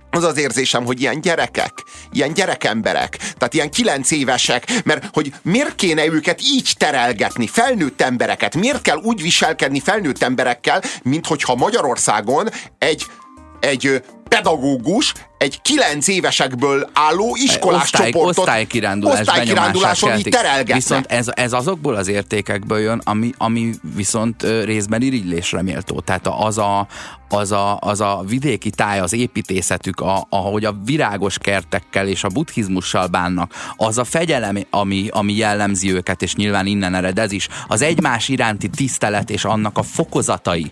Az az érzésem, hogy ilyen gyerekek, ilyen gyerekemberek, tehát ilyen kilenc évesek, mert hogy miért kéne őket így terelgetni, felnőtt embereket, miért kell úgy viselkedni felnőtt emberekkel, mint hogyha Magyarországon egy, egy pedagógus egy kilenc évesekből álló iskolás osztály, csoportot osztálykirándulás osztálykiránduláson így benyomását terelgetne. Viszont ez, ez azokból az értékekből jön, ami, ami viszont részben irigylésre méltó. Tehát az a, az a, az a vidéki táj, az építészetük, a, ahogy a virágos kertekkel és a buddhizmussal bánnak, az a fegyelem, ami, ami jellemzi őket, és nyilván innen ered ez is, az egymás iránti tisztelet és annak a fokozatai,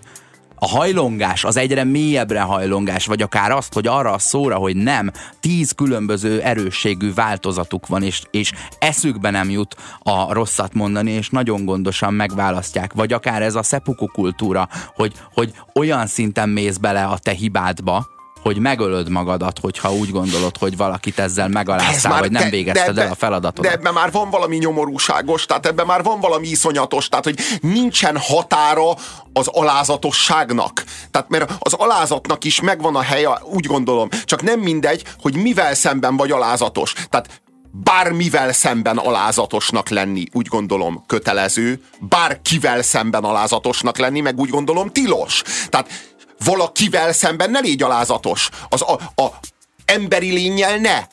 a hajlongás, az egyre mélyebbre hajlongás, vagy akár azt, hogy arra a szóra, hogy nem, tíz különböző erősségű változatuk van, és, és eszükbe nem jut a rosszat mondani, és nagyon gondosan megválasztják. Vagy akár ez a seppuku kultúra, hogy, hogy olyan szinten mész bele a te hibádba, hogy megölöd magadat, hogyha úgy gondolod, hogy valakit ezzel Ez megaláztál, vagy nem végezted de el a feladatot. De ebben már van valami nyomorúságos, tehát ebben már van valami iszonyatos, tehát hogy nincsen határa az alázatosságnak. Tehát mert az alázatnak is megvan a helye, úgy gondolom, csak nem mindegy, hogy mivel szemben vagy alázatos. Tehát bármivel szemben alázatosnak lenni, úgy gondolom kötelező, bárkivel szemben alázatosnak lenni, meg úgy gondolom tilos. Tehát valakivel szemben ne légy alázatos. Az a, a emberi lényel ne.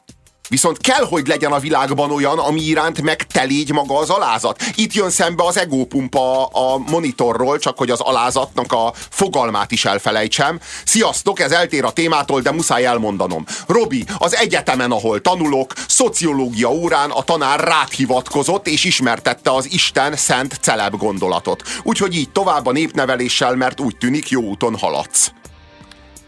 Viszont kell, hogy legyen a világban olyan, ami iránt meg maga az alázat. Itt jön szembe az egópumpa a monitorról, csak hogy az alázatnak a fogalmát is elfelejtsem. Sziasztok, ez eltér a témától, de muszáj elmondanom. Robi, az egyetemen, ahol tanulok, szociológia órán a tanár rád hivatkozott, és ismertette az Isten szent celeb gondolatot. Úgyhogy így tovább a népneveléssel, mert úgy tűnik, jó úton haladsz.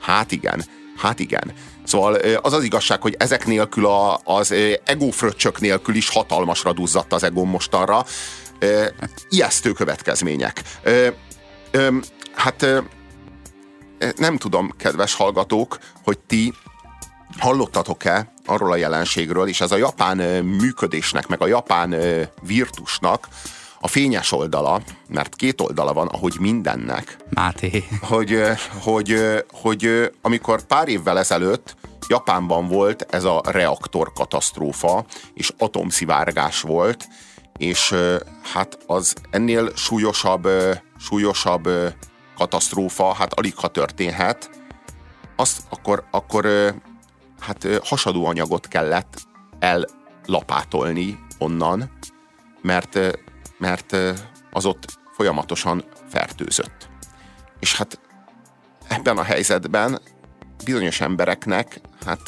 Hát igen, hát igen. Szóval az az igazság, hogy ezek nélkül a, az egófröccsök nélkül is hatalmasra duzzadt az egóm mostanra. Ijesztő következmények. Hát nem tudom, kedves hallgatók, hogy ti hallottatok-e arról a jelenségről, és ez a japán működésnek, meg a japán virtusnak a fényes oldala, mert két oldala van, ahogy mindennek, Máté. hogy, hogy, hogy amikor pár évvel ezelőtt Japánban volt ez a reaktor katasztrófa, és atomszivárgás volt, és hát az ennél súlyosabb, súlyosabb katasztrófa, hát alig ha történhet, azt akkor, akkor hát hasadó anyagot kellett ellapátolni onnan, mert, mert az ott folyamatosan fertőzött. És hát ebben a helyzetben bizonyos embereknek hát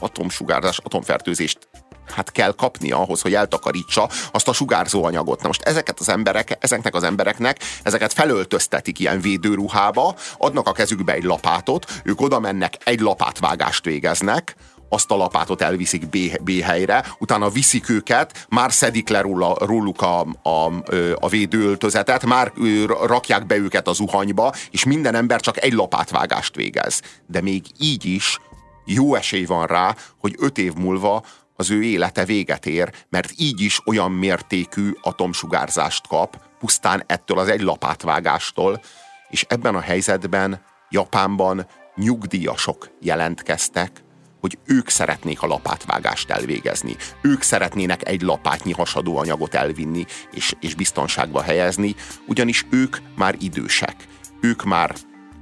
atomsugárzás, atomfertőzést hát kell kapnia ahhoz, hogy eltakarítsa azt a sugárzó anyagot. Na most ezeket az emberek, ezeknek az embereknek, ezeket felöltöztetik ilyen védőruhába, adnak a kezükbe egy lapátot, ők oda mennek, egy lapátvágást végeznek, azt a lapátot elviszik B, B helyre, utána viszik őket, már szedik le róla, róluk a, a, a védőöltözetet, már rakják be őket a zuhanyba, és minden ember csak egy lapátvágást végez. De még így is jó esély van rá, hogy öt év múlva az ő élete véget ér, mert így is olyan mértékű atomsugárzást kap, pusztán ettől az egy lapátvágástól, és ebben a helyzetben Japánban nyugdíjasok jelentkeztek, hogy ők szeretnék a lapátvágást elvégezni. Ők szeretnének egy lapátnyi hasadó anyagot elvinni és, és biztonságba helyezni, ugyanis ők már idősek. Ők már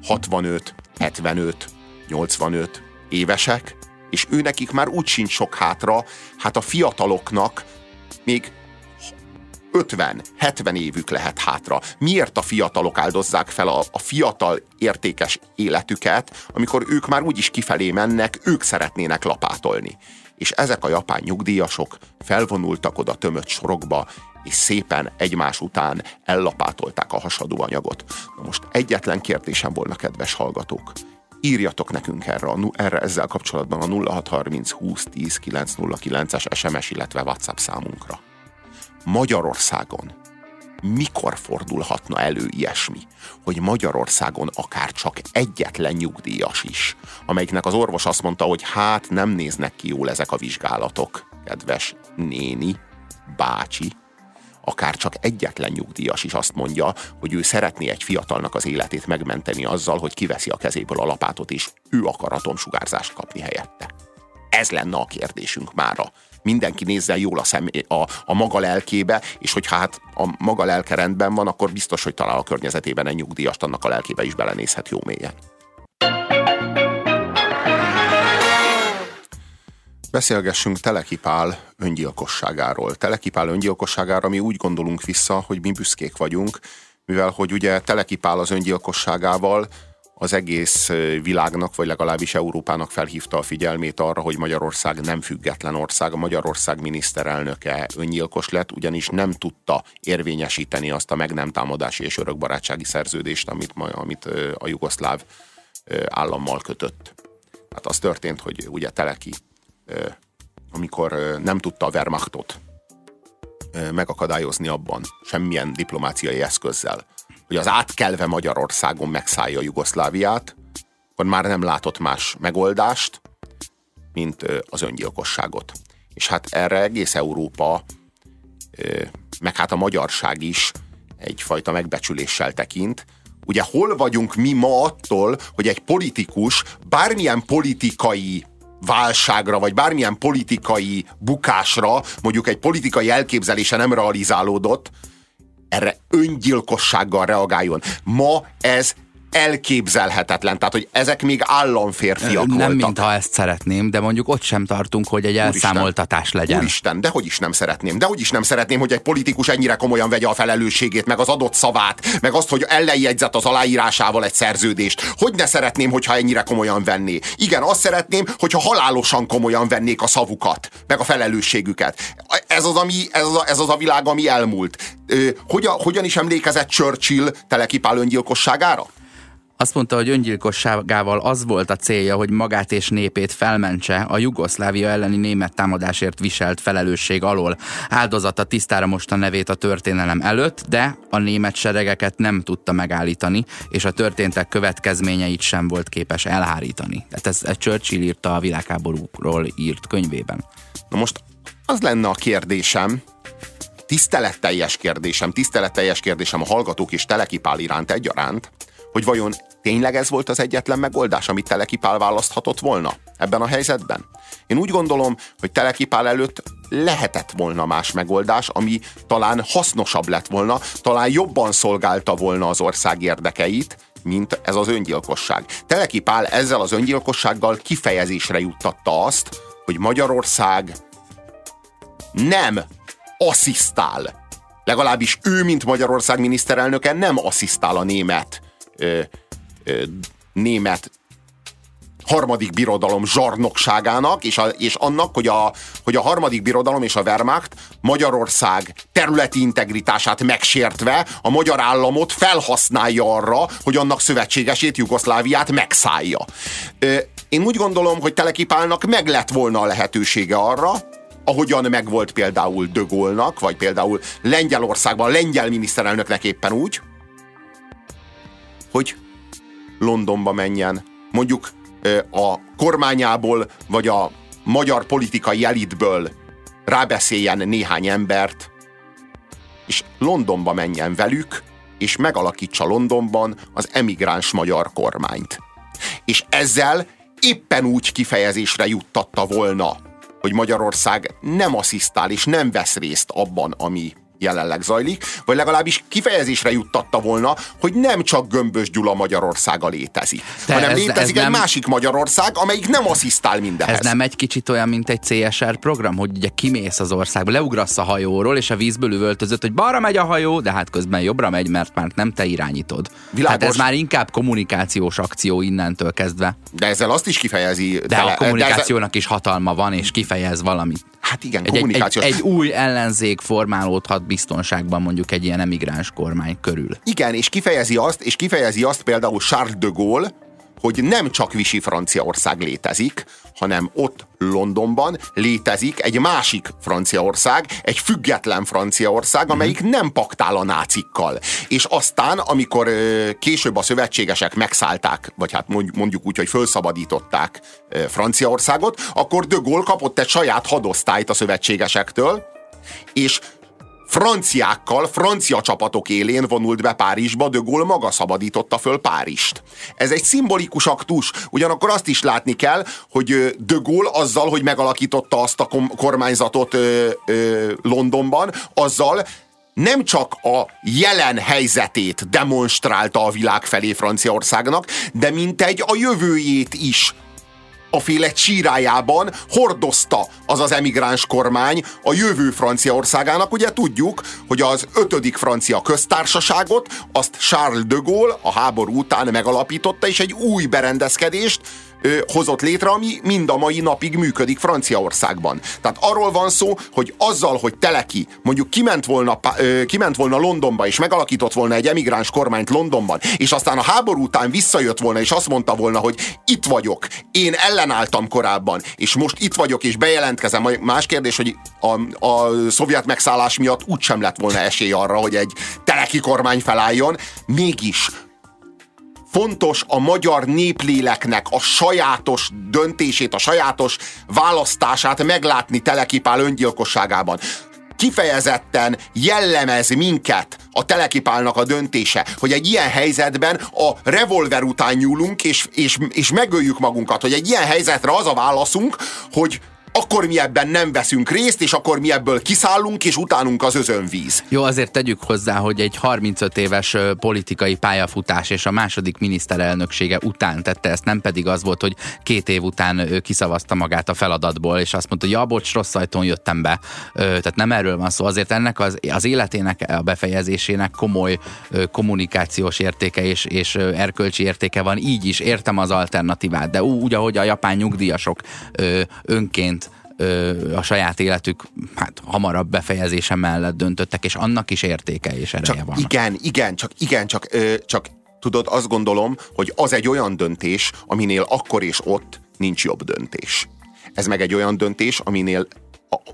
65, 75, 85 évesek, és ő nekik már úgy sincs sok hátra, hát a fiataloknak még 50-70 évük lehet hátra. Miért a fiatalok áldozzák fel a, a fiatal értékes életüket, amikor ők már úgyis kifelé mennek, ők szeretnének lapátolni. És ezek a japán nyugdíjasok felvonultak oda tömött sorokba, és szépen egymás után ellapátolták a hasadó anyagot. Na most egyetlen kérdésem volna, kedves hallgatók. Írjatok nekünk erre, a, erre ezzel kapcsolatban a 0630 20 10 909-es SMS, illetve WhatsApp számunkra. Magyarországon mikor fordulhatna elő ilyesmi, hogy Magyarországon akár csak egyetlen nyugdíjas is, amelyiknek az orvos azt mondta, hogy hát nem néznek ki jól ezek a vizsgálatok, kedves néni, bácsi, akár csak egyetlen nyugdíjas is azt mondja, hogy ő szeretné egy fiatalnak az életét megmenteni azzal, hogy kiveszi a kezéből a lapátot, és ő akar atomsugárzást kapni helyette. Ez lenne a kérdésünk mára. Mindenki nézzen jól a, szem, a, a maga lelkébe, és hogyha hát a maga lelke rendben van, akkor biztos, hogy talál a környezetében egy nyugdíjast, annak a lelkébe is belenézhet jó mélyen. Beszélgessünk Telekipál öngyilkosságáról. Telekipál öngyilkosságára mi úgy gondolunk vissza, hogy mi büszkék vagyunk, mivel hogy ugye Telekipál az öngyilkosságával az egész világnak, vagy legalábbis Európának felhívta a figyelmét arra, hogy Magyarország nem független ország. A Magyarország miniszterelnöke öngyilkos lett, ugyanis nem tudta érvényesíteni azt a meg nem támadási és örökbarátsági szerződést, amit, amit a jugoszláv állammal kötött. Hát az történt, hogy ugye Teleki amikor nem tudta a Wehrmachtot megakadályozni abban semmilyen diplomáciai eszközzel, hogy az átkelve Magyarországon megszállja Jugoszláviát, akkor már nem látott más megoldást, mint az öngyilkosságot. És hát erre egész Európa, meg hát a magyarság is egyfajta megbecsüléssel tekint. Ugye hol vagyunk mi ma attól, hogy egy politikus bármilyen politikai válságra, vagy bármilyen politikai bukásra, mondjuk egy politikai elképzelése nem realizálódott, erre öngyilkossággal reagáljon. Ma ez elképzelhetetlen. Tehát, hogy ezek még államférfiak Nem voltak. mintha ezt szeretném, de mondjuk ott sem tartunk, hogy egy elszámoltatás legyen. Úristen, de hogy is nem szeretném. De hogy is nem szeretném, hogy egy politikus ennyire komolyan vegye a felelősségét, meg az adott szavát, meg azt, hogy ellenjegyzett az aláírásával egy szerződést. Hogy ne szeretném, hogyha ennyire komolyan venné. Igen, azt szeretném, hogyha halálosan komolyan vennék a szavukat, meg a felelősségüket. Ez az, ami, ez az, a, ez az a világ, ami elmúlt. hogyan, hogyan is emlékezett Churchill telekipál öngyilkosságára? Azt mondta, hogy öngyilkosságával az volt a célja, hogy magát és népét felmentse a Jugoszlávia elleni német támadásért viselt felelősség alól. Áldozata tisztára most nevét a történelem előtt, de a német seregeket nem tudta megállítani, és a történtek következményeit sem volt képes elhárítani. Tehát ez, ez Churchill írta a világháborúról írt könyvében. Na most az lenne a kérdésem, tiszteletteljes kérdésem, tiszteletteljes kérdésem a hallgatók és Telekipál iránt egyaránt, hogy vajon tényleg ez volt az egyetlen megoldás, amit Telekipál választhatott volna ebben a helyzetben? Én úgy gondolom, hogy Telekipál előtt lehetett volna más megoldás, ami talán hasznosabb lett volna, talán jobban szolgálta volna az ország érdekeit, mint ez az öngyilkosság. Telekipál ezzel az öngyilkossággal kifejezésre juttatta azt, hogy Magyarország nem asszisztál, legalábbis ő, mint Magyarország miniszterelnöke nem asszisztál a német ö, ö, német harmadik birodalom zsarnokságának, és, a, és annak, hogy a, hogy a harmadik birodalom és a Wehrmacht Magyarország területi integritását megsértve a magyar államot felhasználja arra, hogy annak szövetségesét, Jugoszláviát megszállja. Én úgy gondolom, hogy Telekipálnak meg lett volna a lehetősége arra, ahogyan megvolt például Dögolnak, vagy például Lengyelországban, lengyel miniszterelnöknek éppen úgy, hogy Londonba menjen, mondjuk a kormányából, vagy a magyar politikai elitből rábeszéljen néhány embert, és Londonba menjen velük, és megalakítsa Londonban az emigráns magyar kormányt. És ezzel éppen úgy kifejezésre juttatta volna, hogy Magyarország nem asszisztál és nem vesz részt abban, ami jelenleg zajlik, vagy legalábbis kifejezésre juttatta volna, hogy nem csak Gömbös Gyula Magyarországa létezik, De hanem ez, létezik ez egy nem... másik Magyarország, amelyik nem asszisztál mindenhez. Ez nem egy kicsit olyan, mint egy CSR program, hogy ugye kimész az országba, leugrasz a hajóról, és a vízből üvöltözött, hogy balra megy a hajó, de hát közben jobbra megy, mert már nem te irányítod. Világos. Hát ez már inkább kommunikációs akció innentől kezdve. De ezzel azt is kifejezi. De tele, a kommunikációnak ezzel... is hatalma van, és kifejez valamit. Hát igen, egy, kommunikációs. Egy, egy, egy új ellenzék formálódhat biztonságban mondjuk egy ilyen emigráns kormány körül. Igen, és kifejezi azt, és kifejezi azt például Charles de Gaulle, hogy nem csak Visi Franciaország létezik, hanem ott Londonban létezik egy másik Franciaország, egy független Franciaország, mhm. amelyik nem paktál a nácikkal. És aztán, amikor később a szövetségesek megszállták, vagy hát mondjuk úgy, hogy felszabadították Franciaországot, akkor de Gaulle kapott egy saját hadosztályt a szövetségesektől, és franciákkal, francia csapatok élén vonult be Párizsba, de Gaulle maga szabadította föl Párizst. Ez egy szimbolikus aktus, ugyanakkor azt is látni kell, hogy de Gaulle azzal, hogy megalakította azt a kormányzatot Londonban, azzal nem csak a jelen helyzetét demonstrálta a világ felé Franciaországnak, de mintegy a jövőjét is a féle csírájában hordozta az az emigráns kormány a jövő Franciaországának. Ugye tudjuk, hogy az ötödik francia köztársaságot azt Charles de Gaulle a háború után megalapította, és egy új berendezkedést hozott létre, ami mind a mai napig működik Franciaországban. Tehát arról van szó, hogy azzal, hogy Teleki mondjuk kiment volna, kiment volna Londonba, és megalakított volna egy emigráns kormányt Londonban, és aztán a háború után visszajött volna, és azt mondta volna, hogy itt vagyok, én ellenálltam korábban, és most itt vagyok, és bejelentkezem. Más kérdés, hogy a, a szovjet megszállás miatt úgysem lett volna esély arra, hogy egy teleki kormány felálljon. Mégis fontos a magyar népléleknek a sajátos döntését, a sajátos választását meglátni Telekipál öngyilkosságában. Kifejezetten jellemez minket a Telekipálnak a döntése, hogy egy ilyen helyzetben a revolver után nyúlunk, és, és, és megöljük magunkat, hogy egy ilyen helyzetre az a válaszunk, hogy akkor mi ebben nem veszünk részt, és akkor mi ebből kiszállunk, és utánunk az özönvíz. Jó, azért tegyük hozzá, hogy egy 35 éves politikai pályafutás és a második miniszterelnöksége után tette ezt, nem pedig az volt, hogy két év után kiszavazta magát a feladatból, és azt mondta, hogy ja, bocs, rossz ajtón jöttem be. Tehát nem erről van szó. Azért ennek az, az életének a befejezésének komoly kommunikációs értéke és, és erkölcsi értéke van. Így is értem az alternatívát, de úgy, ahogy a japán nyugdíjasok önként a saját életük hát hamarabb befejezése mellett döntöttek, és annak is értéke és ereje csak van. Igen, igen, csak igen, csak, ö, csak tudod, azt gondolom, hogy az egy olyan döntés, aminél akkor és ott nincs jobb döntés. Ez meg egy olyan döntés, aminél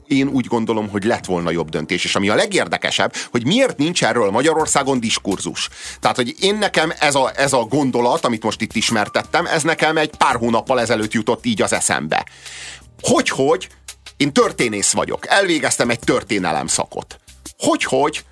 én úgy gondolom, hogy lett volna jobb döntés. És ami a legérdekesebb, hogy miért nincs erről Magyarországon diskurzus. Tehát, hogy én nekem ez a, ez a gondolat, amit most itt ismertettem, ez nekem egy pár hónappal ezelőtt jutott így az eszembe. Hogy-hogy én történész vagyok, elvégeztem egy történelem szakot. Hogy-hogy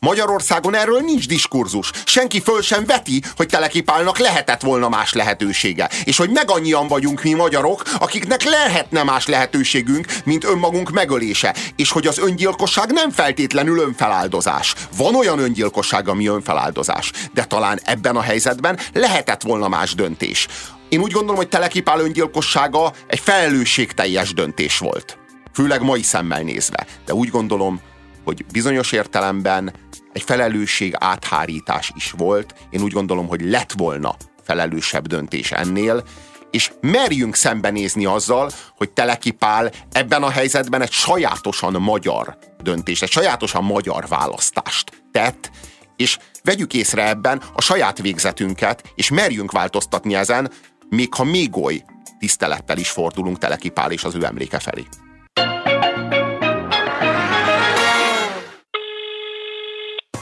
Magyarországon erről nincs diskurzus. Senki föl sem veti, hogy telekipálnak lehetett volna más lehetősége. És hogy meg annyian vagyunk mi magyarok, akiknek lehetne más lehetőségünk, mint önmagunk megölése. És hogy az öngyilkosság nem feltétlenül önfeláldozás. Van olyan öngyilkosság, ami önfeláldozás. De talán ebben a helyzetben lehetett volna más döntés. Én úgy gondolom, hogy Telekipál öngyilkossága egy felelősségteljes döntés volt. Főleg mai szemmel nézve. De úgy gondolom, hogy bizonyos értelemben egy felelősség áthárítás is volt. Én úgy gondolom, hogy lett volna felelősebb döntés ennél, és merjünk szembenézni azzal, hogy Telekipál ebben a helyzetben egy sajátosan magyar döntés, egy sajátosan magyar választást tett, és vegyük észre ebben a saját végzetünket, és merjünk változtatni ezen, még ha még oly tisztelettel is fordulunk Telekipál és az ő emléke felé.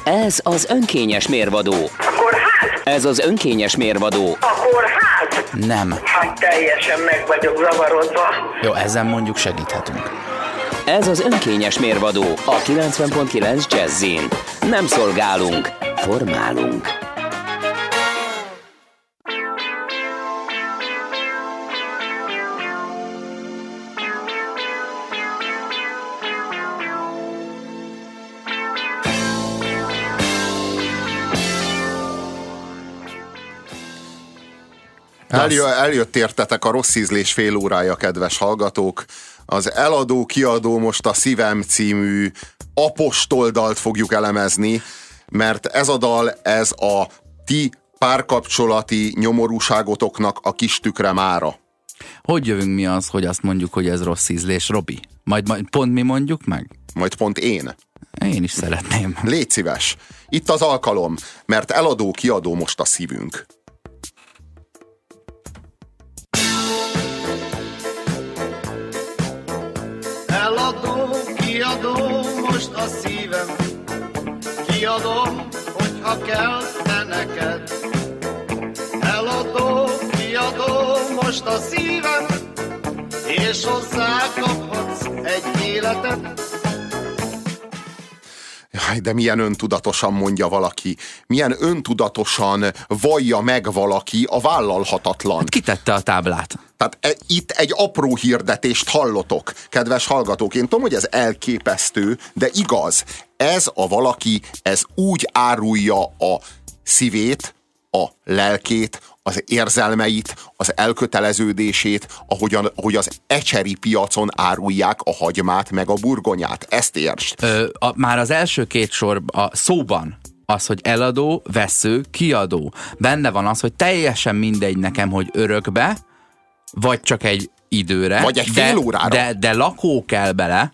Ez az önkényes mérvadó. Akkor hát? Ez az önkényes mérvadó. Akkor hát? Nem. Hát teljesen meg vagyok zavarodva. Jó, ezen mondjuk segíthetünk. Ez az önkényes mérvadó a 90.9 Jazzin. Nem szolgálunk, formálunk. Eljö, eljött értetek a rossz ízlés fél órája, kedves hallgatók. Az Eladó kiadó most a Szívem című apostoldalt fogjuk elemezni, mert ez a dal, ez a ti párkapcsolati nyomorúságotoknak a kis tükre mára. Hogy jövünk mi az, hogy azt mondjuk, hogy ez rossz ízlés, Robi? Majd, majd pont mi mondjuk meg? Majd pont én. Én is szeretném. Légy szíves. Itt az alkalom, mert eladó kiadó most a szívünk. Eladó, kiadó most a szívem, kiadom, hogyha kell te neked. Eladó, kiadó most a szívem, és hozzá kaphatsz egy életet. Háj, de milyen öntudatosan mondja valaki, milyen öntudatosan vallja meg valaki a vállalhatatlan. Kitette a táblát. Tehát e, itt egy apró hirdetést hallotok, kedves hallgatók. Én tudom, hogy ez elképesztő, de igaz. Ez a valaki, ez úgy árulja a szívét, a lelkét, az érzelmeit, az elköteleződését, ahogyan, ahogy az ecseri piacon árulják a hagymát meg a burgonyát. Ezt értsd. Ö, a, már az első két sor a szóban az, hogy eladó, vesző, kiadó. Benne van az, hogy teljesen mindegy nekem, hogy örökbe, vagy csak egy időre. Vagy egy de, fél órára. De, de lakó kell bele,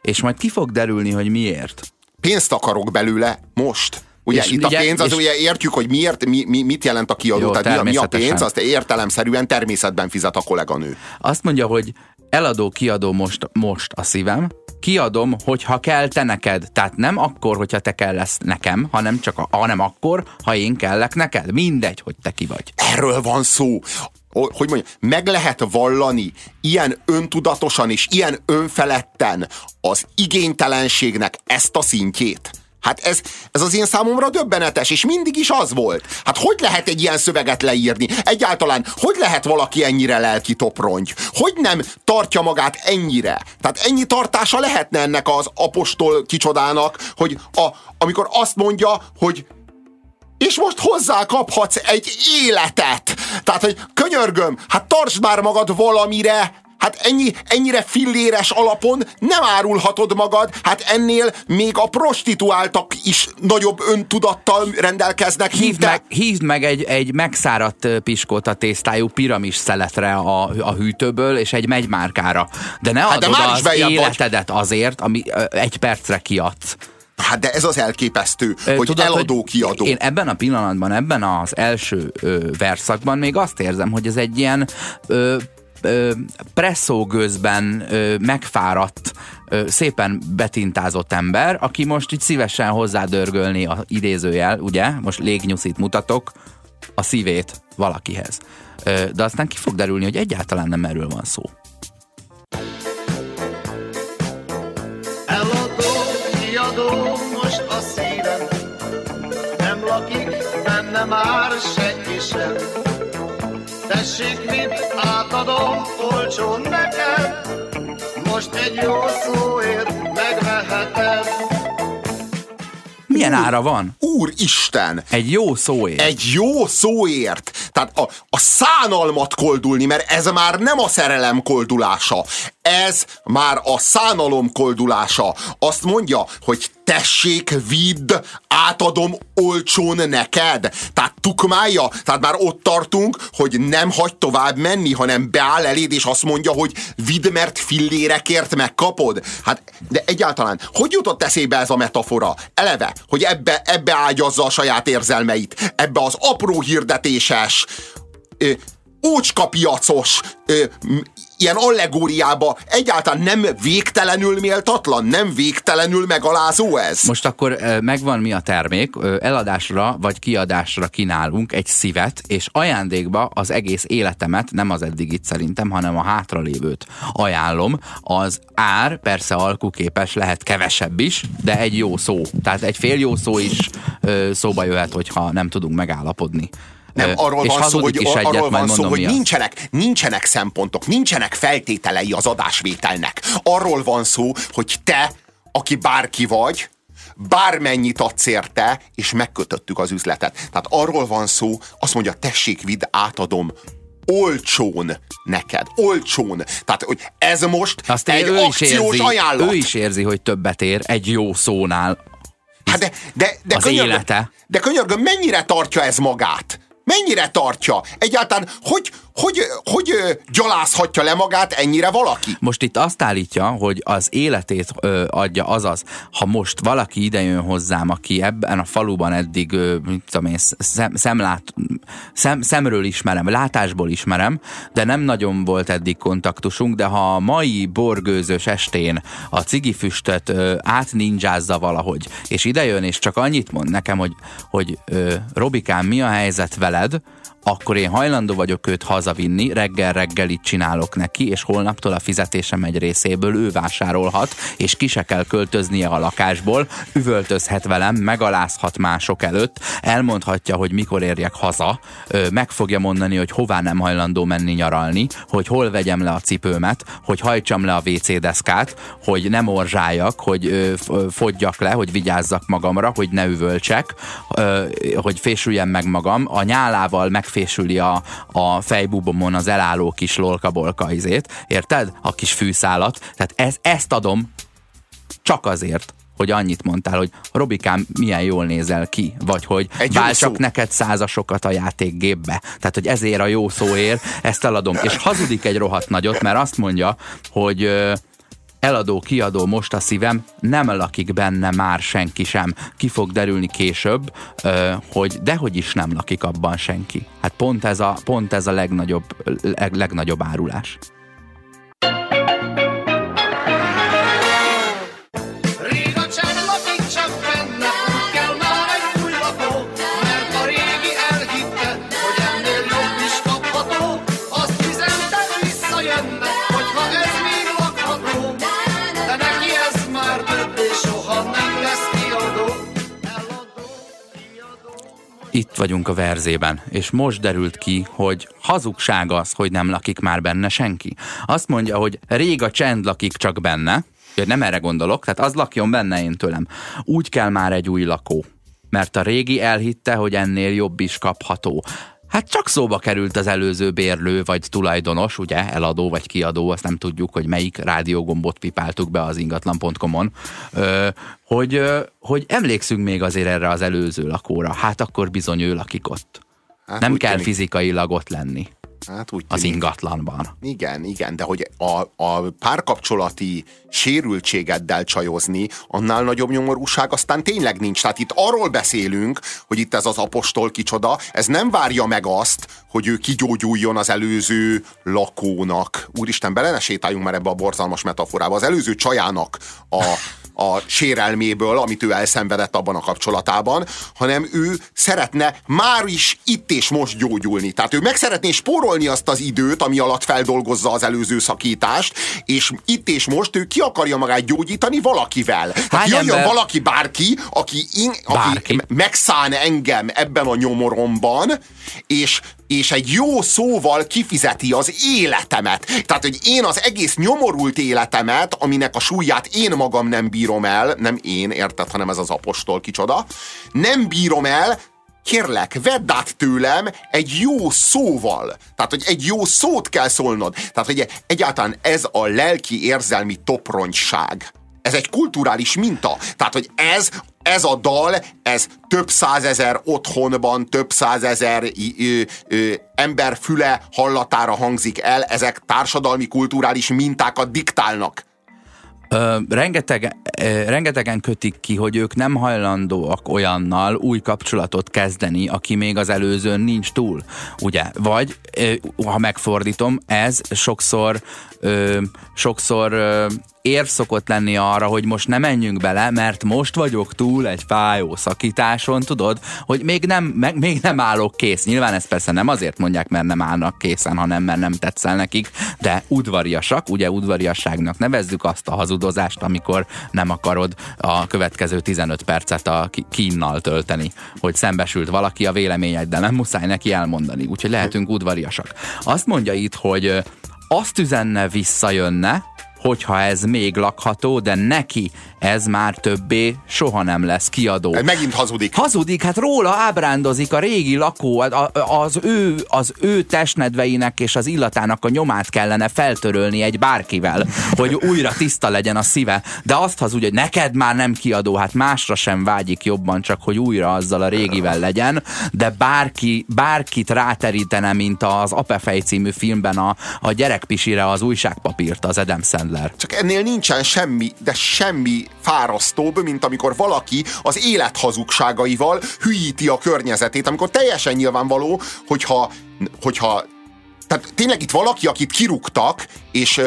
és majd ki fog derülni, hogy miért. Pénzt akarok belőle most. Ugye És itt ugye- a pénz, az ugye értjük, hogy miért, mi, mi, mit jelent a kiadó, Jó, tehát mi a, pénz, azt értelemszerűen természetben fizet a kolléganő. Azt mondja, hogy eladó, kiadó most, most a szívem, kiadom, hogyha kell te neked. Tehát nem akkor, hogyha te kell lesz nekem, hanem csak a, hanem akkor, ha én kellek neked. Mindegy, hogy te ki vagy. Erről van szó. Hogy mondjam, meg lehet vallani ilyen öntudatosan és ilyen önfeledten az igénytelenségnek ezt a szintjét. Hát ez, ez az én számomra döbbenetes, és mindig is az volt. Hát hogy lehet egy ilyen szöveget leírni? Egyáltalán, hogy lehet valaki ennyire lelki toprongy? Hogy nem tartja magát ennyire? Tehát ennyi tartása lehetne ennek az apostol kicsodának, hogy a, amikor azt mondja, hogy és most hozzá kaphatsz egy életet. Tehát, hogy könyörgöm, hát tartsd már magad valamire, Hát ennyi, ennyire filléres alapon nem árulhatod magad, hát ennél még a prostituáltak is nagyobb öntudattal rendelkeznek. Hívd te. meg, hívd meg egy, egy megszáradt ö, piskóta tésztájú piramis szeletre a, a hűtőből, és egy megymárkára. De ne Hát hát de adod már is az bejebb vagy. életedet azért, ami egy percre kiadsz. Hát de ez az elképesztő, Ö, hogy tudod, eladó, hogy kiadó. Én ebben a pillanatban, ebben az első ö, verszakban még azt érzem, hogy ez egy ilyen ö, ö, presszógőzben megfáradt, ö, szépen betintázott ember, aki most így szívesen hozzádörgölni a idézőjel, ugye, most légnyuszit mutatok, a szívét valakihez. Ö, de aztán ki fog derülni, hogy egyáltalán nem erről van szó. Tessék, mit átadom olcsón neked, most egy jó szóért megveheted. Milyen ára van? Úristen! Egy jó szóért. egy jó szóért. Tehát a, a szánalmat koldulni, mert ez már nem a szerelem koldulása. Ez már a szánalom koldulása. Azt mondja, hogy tessék, vidd, átadom olcsón neked. Tehát tukmája, tehát már ott tartunk, hogy nem hagy tovább menni, hanem beáll eléd, és azt mondja, hogy vidd, mert fillérekért megkapod. Hát, de egyáltalán, hogy jutott eszébe ez a metafora? Eleve, hogy ebbe, ebbe ágyazza a saját érzelmeit, ebbe az apró hirdetéses, ö, ócskapiacos, ö, ilyen allegóriába egyáltalán nem végtelenül méltatlan, nem végtelenül megalázó ez? Most akkor megvan mi a termék, eladásra vagy kiadásra kínálunk egy szívet, és ajándékba az egész életemet, nem az eddigit szerintem, hanem a hátralévőt ajánlom. Az ár persze alkuképes, lehet kevesebb is, de egy jó szó. Tehát egy fél jó szó is szóba jöhet, hogyha nem tudunk megállapodni. Nem, arról van szó, hogy, arról van szó, hogy nincsenek, nincsenek szempontok, nincsenek feltételei az adásvételnek. Arról van szó, hogy te, aki bárki vagy, bármennyit adsz érte, és megkötöttük az üzletet. Tehát arról van szó, azt mondja, tessék, vidd, átadom olcsón neked. Olcsón. Tehát, hogy ez most Azt egy ő akciós érzi, ajánlat. ő is érzi, hogy többet ér egy jó szónál. Hát de, de, de, Az könyörgöm, élete. de könyörgöm, mennyire tartja ez magát? Mennyire tartja? Egyáltalán hogy, hogy, hogy, gyalázhatja le magát ennyire valaki? Most itt azt állítja, hogy az életét adja, azaz, ha most valaki idejön hozzám, aki ebben a faluban eddig, ö, mit tudom én, szem, szemlát, szem, szemről ismerem, látásból ismerem, de nem nagyon volt eddig kontaktusunk, de ha a mai borgőzös estén a cigifüstöt ö, átninjázza valahogy, és idejön, és csak annyit mond nekem, hogy, hogy ö, Robikám, mi a helyzet veled, akkor én hajlandó vagyok őt hazavinni, reggel-reggelit csinálok neki, és holnaptól a fizetésem egy részéből ő vásárolhat, és ki se kell költöznie a lakásból, üvöltözhet velem, megalázhat mások előtt, elmondhatja, hogy mikor érjek haza, meg fogja mondani, hogy hová nem hajlandó menni nyaralni, hogy hol vegyem le a cipőmet, hogy hajtsam le a WC deszkát, hogy nem orzsáljak, hogy fogyjak le, hogy vigyázzak magamra, hogy ne üvöltsek, hogy fésüljem meg magam, a nyálával meg megfésüli a, a fejbubomon az elálló kis lolkabolka izét, érted? A kis fűszálat. Tehát ez, ezt adom csak azért, hogy annyit mondtál, hogy Robikám, milyen jól nézel ki, vagy hogy váltsak neked százasokat a játékgépbe. Tehát, hogy ezért a jó szóért ezt eladom. És hazudik egy rohadt nagyot, mert azt mondja, hogy eladó, kiadó most a szívem, nem lakik benne már senki sem. Ki fog derülni később, hogy dehogy is nem lakik abban senki. Hát pont ez a, pont ez a legnagyobb, leg, legnagyobb árulás. Itt vagyunk a verzében, és most derült ki, hogy hazugság az, hogy nem lakik már benne senki. Azt mondja, hogy rég a csend lakik csak benne, nem erre gondolok, tehát az lakjon benne én tőlem. Úgy kell már egy új lakó mert a régi elhitte, hogy ennél jobb is kapható. Hát csak szóba került az előző bérlő vagy tulajdonos, ugye, eladó vagy kiadó, azt nem tudjuk, hogy melyik rádiógombot pipáltuk be az ingatlan.com-on, hogy, hogy emlékszünk még azért erre az előző lakóra. Hát akkor bizony ő lakik ott. Hát nem kell tűnik. fizikailag ott lenni. Hát úgy az ingatlanban. Igen, igen, de hogy a, a párkapcsolati sérültségeddel csajozni, annál nagyobb nyomorúság aztán tényleg nincs. Tehát itt arról beszélünk, hogy itt ez az apostol kicsoda, ez nem várja meg azt, hogy ő kigyógyuljon az előző lakónak. Úristen, bele ne sétáljunk már ebbe a borzalmas metaforába. Az előző csajának a a sérelméből, amit ő elszenvedett abban a kapcsolatában, hanem ő szeretne már is itt és most gyógyulni. Tehát ő meg szeretné spórolni azt az időt, ami alatt feldolgozza az előző szakítást, és itt és most ő ki akarja magát gyógyítani valakivel. Tehát jöjjön ember... valaki, bárki, aki, in, aki megszán engem ebben a nyomoromban, és és egy jó szóval kifizeti az életemet. Tehát, hogy én az egész nyomorult életemet, aminek a súlyát én magam nem bírom el, nem én, érted, hanem ez az apostol kicsoda, nem bírom el, kérlek, vedd át tőlem egy jó szóval. Tehát, hogy egy jó szót kell szólnod. Tehát, hogy egyáltalán ez a lelki érzelmi topronyság. Ez egy kulturális minta. Tehát, hogy ez ez a dal, ez több százezer otthonban, több százezer ember füle hallatára hangzik el, ezek társadalmi, kulturális mintákat diktálnak. Ö, rengeteg, ö, rengetegen kötik ki, hogy ők nem hajlandóak olyannal új kapcsolatot kezdeni, aki még az előzőn nincs túl, ugye? Vagy, ö, ha megfordítom, ez sokszor, ö, sokszor ö, érv szokott lenni arra, hogy most ne menjünk bele, mert most vagyok túl egy fájó szakításon, tudod, hogy még nem, meg, még nem állok kész. Nyilván ezt persze nem azért mondják, mert nem állnak készen, hanem mert nem tetszel nekik, de udvariasak, ugye udvariasságnak nevezzük azt a hazudozást, amikor nem akarod a következő 15 percet a kínnal tölteni, hogy szembesült valaki a véleményeddel, nem muszáj neki elmondani, úgyhogy lehetünk udvariasak. Azt mondja itt, hogy azt üzenne visszajönne, hogyha ez még lakható, de neki ez már többé soha nem lesz kiadó. Megint hazudik. Hazudik, hát róla ábrándozik a régi lakó, az ő, az ő testnedveinek és az illatának a nyomát kellene feltörölni egy bárkivel, hogy újra tiszta legyen a szíve. De azt hazudja, hogy neked már nem kiadó, hát másra sem vágyik jobban, csak hogy újra azzal a régivel legyen, de bárki, bárkit ráterítene, mint az Apefej című filmben a, a gyerekpisire az újságpapírt, az Adam Sandler. Csak ennél nincsen semmi, de semmi fárasztóbb, mint amikor valaki az élet hazugságaival hülyíti a környezetét, amikor teljesen nyilvánvaló, hogyha, hogyha tehát tényleg itt valaki, akit kirúgtak, és,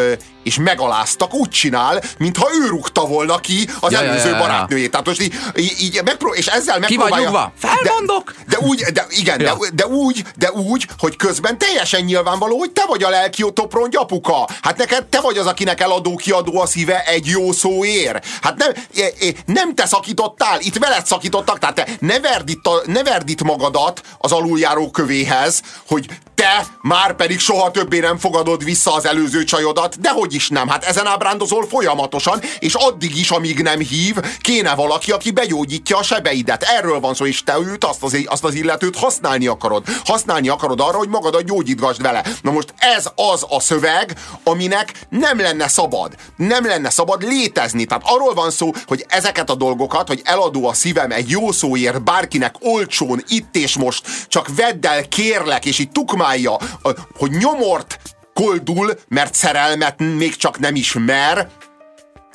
és megaláztak, úgy csinál, mintha ő rúgta volna ki az Ja, előző ja, ja, barátnőjét. Tehát most így, így, megpró- és ezzel Ki vagy megpróbálja... Felmondok! De, de úgy, de igen, Ja. de, de, úgy, de úgy, hogy közben teljesen nyilvánvaló, hogy te vagy a lelki toprongy apuka. Hát neked te vagy az, akinek eladó kiadó a szíve egy jó szóért. Hát nem, e- e- nem te szakítottál, itt veled szakítottak, tehát te ne verd itt, a, ne verd itt magadat az aluljáró kövéhez, hogy te már pedig soha többé nem fogadod vissza az előző csajodat, de hogy is nem, hát ezen ábrándozol folyamatosan, és addig is, amíg nem hív, kéne valaki, aki begyógyítja a sebeidet. Erről van szó, és te őt, azt az, azt az illetőt használni akarod. Használni akarod arra, hogy magadat gyógyítgasd vele. Na most ez az a szöveg, aminek nem lenne szabad. Nem lenne szabad létezni. Tehát arról van szó, hogy ezeket a dolgokat, hogy eladó a szívem egy jó szóért bárkinek olcsón, itt és most, csak vedd el, kérlek, és így tukmálja, hogy nyomort koldul, mert szerelmet még csak nem ismer,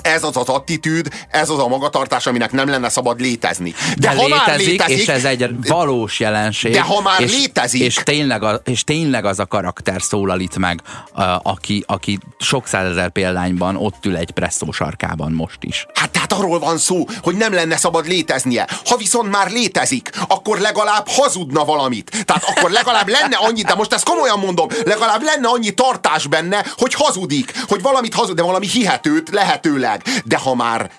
ez az az attitűd, ez az a magatartás, aminek nem lenne szabad létezni. De, ha már létezik, létezik, és ez egy valós jelenség. De ha már és, létezik- És tényleg, a, és tényleg az a karakter szólal itt meg, a, aki, aki sok százezer példányban ott ül egy presszó sarkában most is. Hát tehát arról van szó, hogy nem lenne szabad léteznie. Ha viszont már létezik, akkor legalább hazudna valamit. Tehát akkor legalább lenne annyi, de most ezt komolyan mondom, legalább lenne annyi tartás benne, hogy hazudik, hogy valamit hazud, de valami hihetőt lehetőleg. De ha már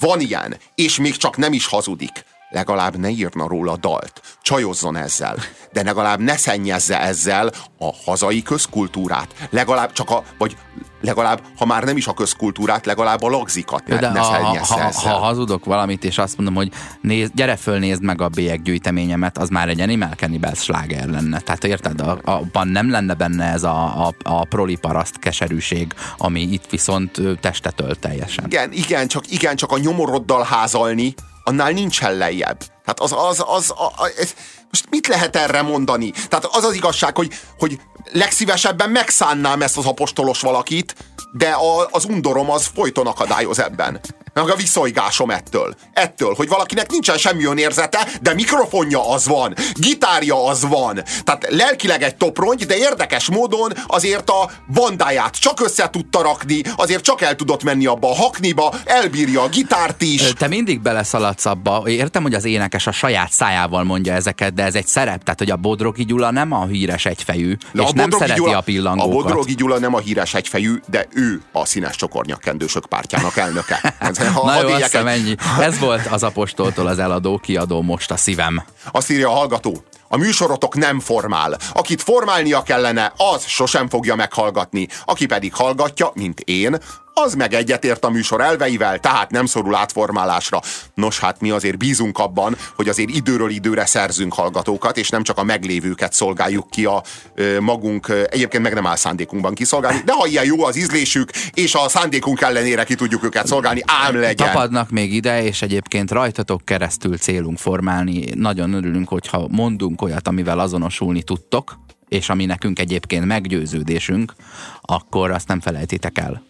van ilyen, és még csak nem is hazudik, legalább ne írna róla dalt, csajozzon ezzel, de legalább ne szennyezze ezzel a hazai közkultúrát. Legalább csak a, vagy legalább, ha már nem is a közkultúrát, legalább a lagzikat ne, De ne ha, ha, ha, hazudok valamit, és azt mondom, hogy néz, gyere fölnézd meg a bélyeggyűjteményemet, az már egy Animal Cannibal sláger lenne. Tehát érted, a, abban nem lenne benne ez a, a, a proliparaszt keserűség, ami itt viszont testet ölt teljesen. Igen, igen, csak, igen, csak a nyomoroddal házalni, annál nincsen lejjebb. Tehát az, az, az, a, a, ez, most mit lehet erre mondani? Tehát az az igazság, hogy, hogy legszívesebben megszánnám ezt az apostolos valakit, de a, az undorom az folyton akadályoz ebben. Meg a viszonygásom ettől. Ettől, hogy valakinek nincsen semmi önérzete, de mikrofonja az van, gitárja az van. Tehát lelkileg egy toprongy, de érdekes módon azért a bandáját csak össze tudta rakni, azért csak el tudott menni abba a hakniba, elbírja a gitárt is. Te mindig beleszaladsz abba. Értem, hogy az énekes a saját szájával mondja ezeket, de ez egy szerep. Tehát, hogy a Bodrogi Gyula nem a híres egyfejű, De és a nem szereti Gyula, a pillangókat. A Bodrogi Gyula nem a híres egyfejű, de ő a színes csokornyakkendősök pártjának elnöke. Ez, ha, Na jó, azt ennyi. Ez volt az apostoltól az eladó, kiadó most a szívem. Azt írja a hallgató. A műsorotok nem formál. Akit formálnia kellene, az sosem fogja meghallgatni. Aki pedig hallgatja, mint én, az meg egyetért a műsor elveivel, tehát nem szorul átformálásra. Nos, hát mi azért bízunk abban, hogy azért időről időre szerzünk hallgatókat, és nem csak a meglévőket szolgáljuk ki a ö, magunk, egyébként meg nem áll szándékunkban kiszolgálni, de ha ilyen jó az ízlésük, és a szándékunk ellenére ki tudjuk őket szolgálni, ám legyen. Tapadnak még ide, és egyébként rajtatok keresztül célunk formálni. Nagyon örülünk, hogyha mondunk olyat, amivel azonosulni tudtok, és ami nekünk egyébként meggyőződésünk, akkor azt nem felejtitek el.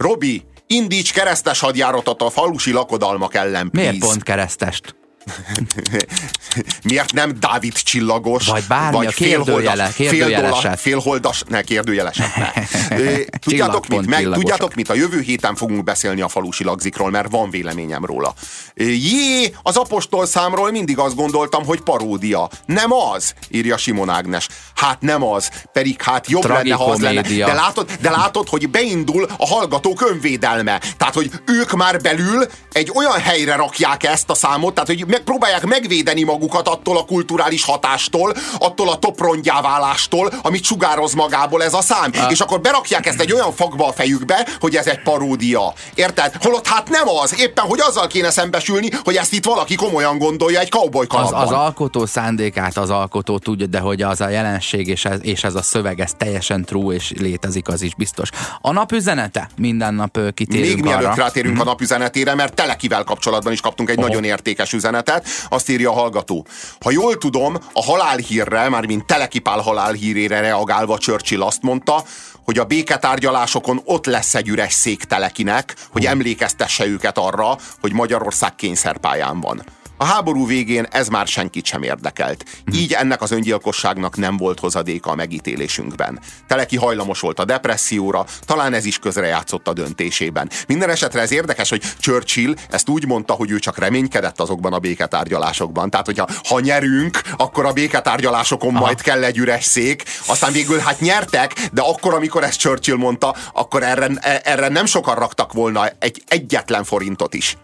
Robi, indíts keresztes hadjáratot a falusi lakodalmak ellen, please. Miért pont keresztest? Miért nem Dávid csillagos? Vagy bármi, a kérdőjele- kérdőjeleset. Félholdas, ne kérdőjeleset, ne. Tudjátok mit? Meg, tudjátok mit? A jövő héten fogunk beszélni a falusi lagzikról, mert van véleményem róla. Jé, az apostol számról mindig azt gondoltam, hogy paródia. Nem az, írja Simon Ágnes. Hát nem az, pedig hát jobb lenne, ha az lenne. De látod, de látod, hogy beindul a hallgatók önvédelme. Tehát, hogy ők már belül egy olyan helyre rakják ezt a számot, tehát, hogy megpróbálják megvédeni magukat attól a kulturális hatástól, attól a toprongyá válástól, amit sugároz magából ez a szám. És akkor berakják ezt egy olyan fakba a fejükbe, hogy ez egy paródia. Érted? Holott hát nem az. Éppen, hogy azzal kéne szembesülni, hogy ezt itt valaki komolyan gondolja egy cowboy Az, kalapban. az alkotó szándékát az alkotó tudja, de hogy az a jelenség és ez, és ez a szöveg, ez teljesen true és létezik, az is biztos. A napüzenete? Minden nap kitérünk Még mielőtt arra. Mhm. rátérünk a napüzenetére, mert Telekivel kapcsolatban is kaptunk egy nagyon értékes üzenetet. Azt írja a hallgató. Ha jól tudom, a halálhírre, már mint Telekipál halálhírére reagálva Churchill azt mondta, hogy a béketárgyalásokon ott lesz egy üres szék Telekinek, hogy emlékeztesse őket arra, hogy Magyarország kényszerpályán van. A háború végén ez már senkit sem érdekelt. Így ennek az öngyilkosságnak nem volt hozadéka a megítélésünkben. Teleki hajlamos volt a depresszióra, talán ez is közrejátszott a döntésében. Minden esetre ez érdekes, hogy Churchill ezt úgy mondta, hogy ő csak reménykedett azokban a béketárgyalásokban. Tehát, hogyha ha nyerünk, akkor a béketárgyalásokon Aha. majd kell egy üres szék. Aztán végül hát nyertek, de akkor, amikor ezt Churchill mondta, akkor erre, erre nem sokan raktak volna egy egyetlen forintot is.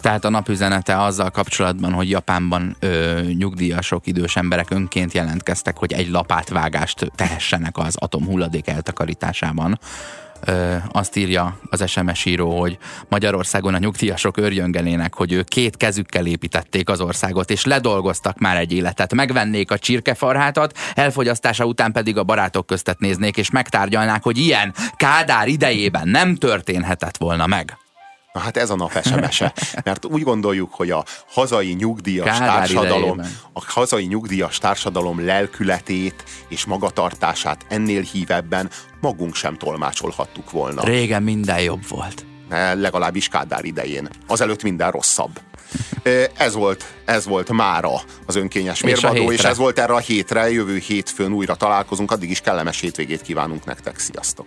Tehát a napüzenete azzal kapcsolatban, hogy Japánban ö, nyugdíjasok, idős emberek önként jelentkeztek, hogy egy lapátvágást tehessenek az atomhulladék eltakarításában. Ö, azt írja az SMS író, hogy Magyarországon a nyugdíjasok örjöngenének, hogy ők két kezükkel építették az országot, és ledolgoztak már egy életet. Megvennék a csirkefarhátat, elfogyasztása után pedig a barátok köztet néznék, és megtárgyalnák, hogy ilyen Kádár idejében nem történhetett volna meg. Na hát ez a nap sms -e. Mert úgy gondoljuk, hogy a hazai nyugdíjas Kádár társadalom, idejében. a hazai nyugdíjas társadalom lelkületét és magatartását ennél hívebben magunk sem tolmácsolhattuk volna. Régen minden jobb volt. Legalábbis Kádár idején. Azelőtt minden rosszabb. Ez volt, ez volt mára az önkényes mérvadó, és, és ez volt erre a hétre, jövő hétfőn újra találkozunk, addig is kellemes hétvégét kívánunk nektek, sziasztok!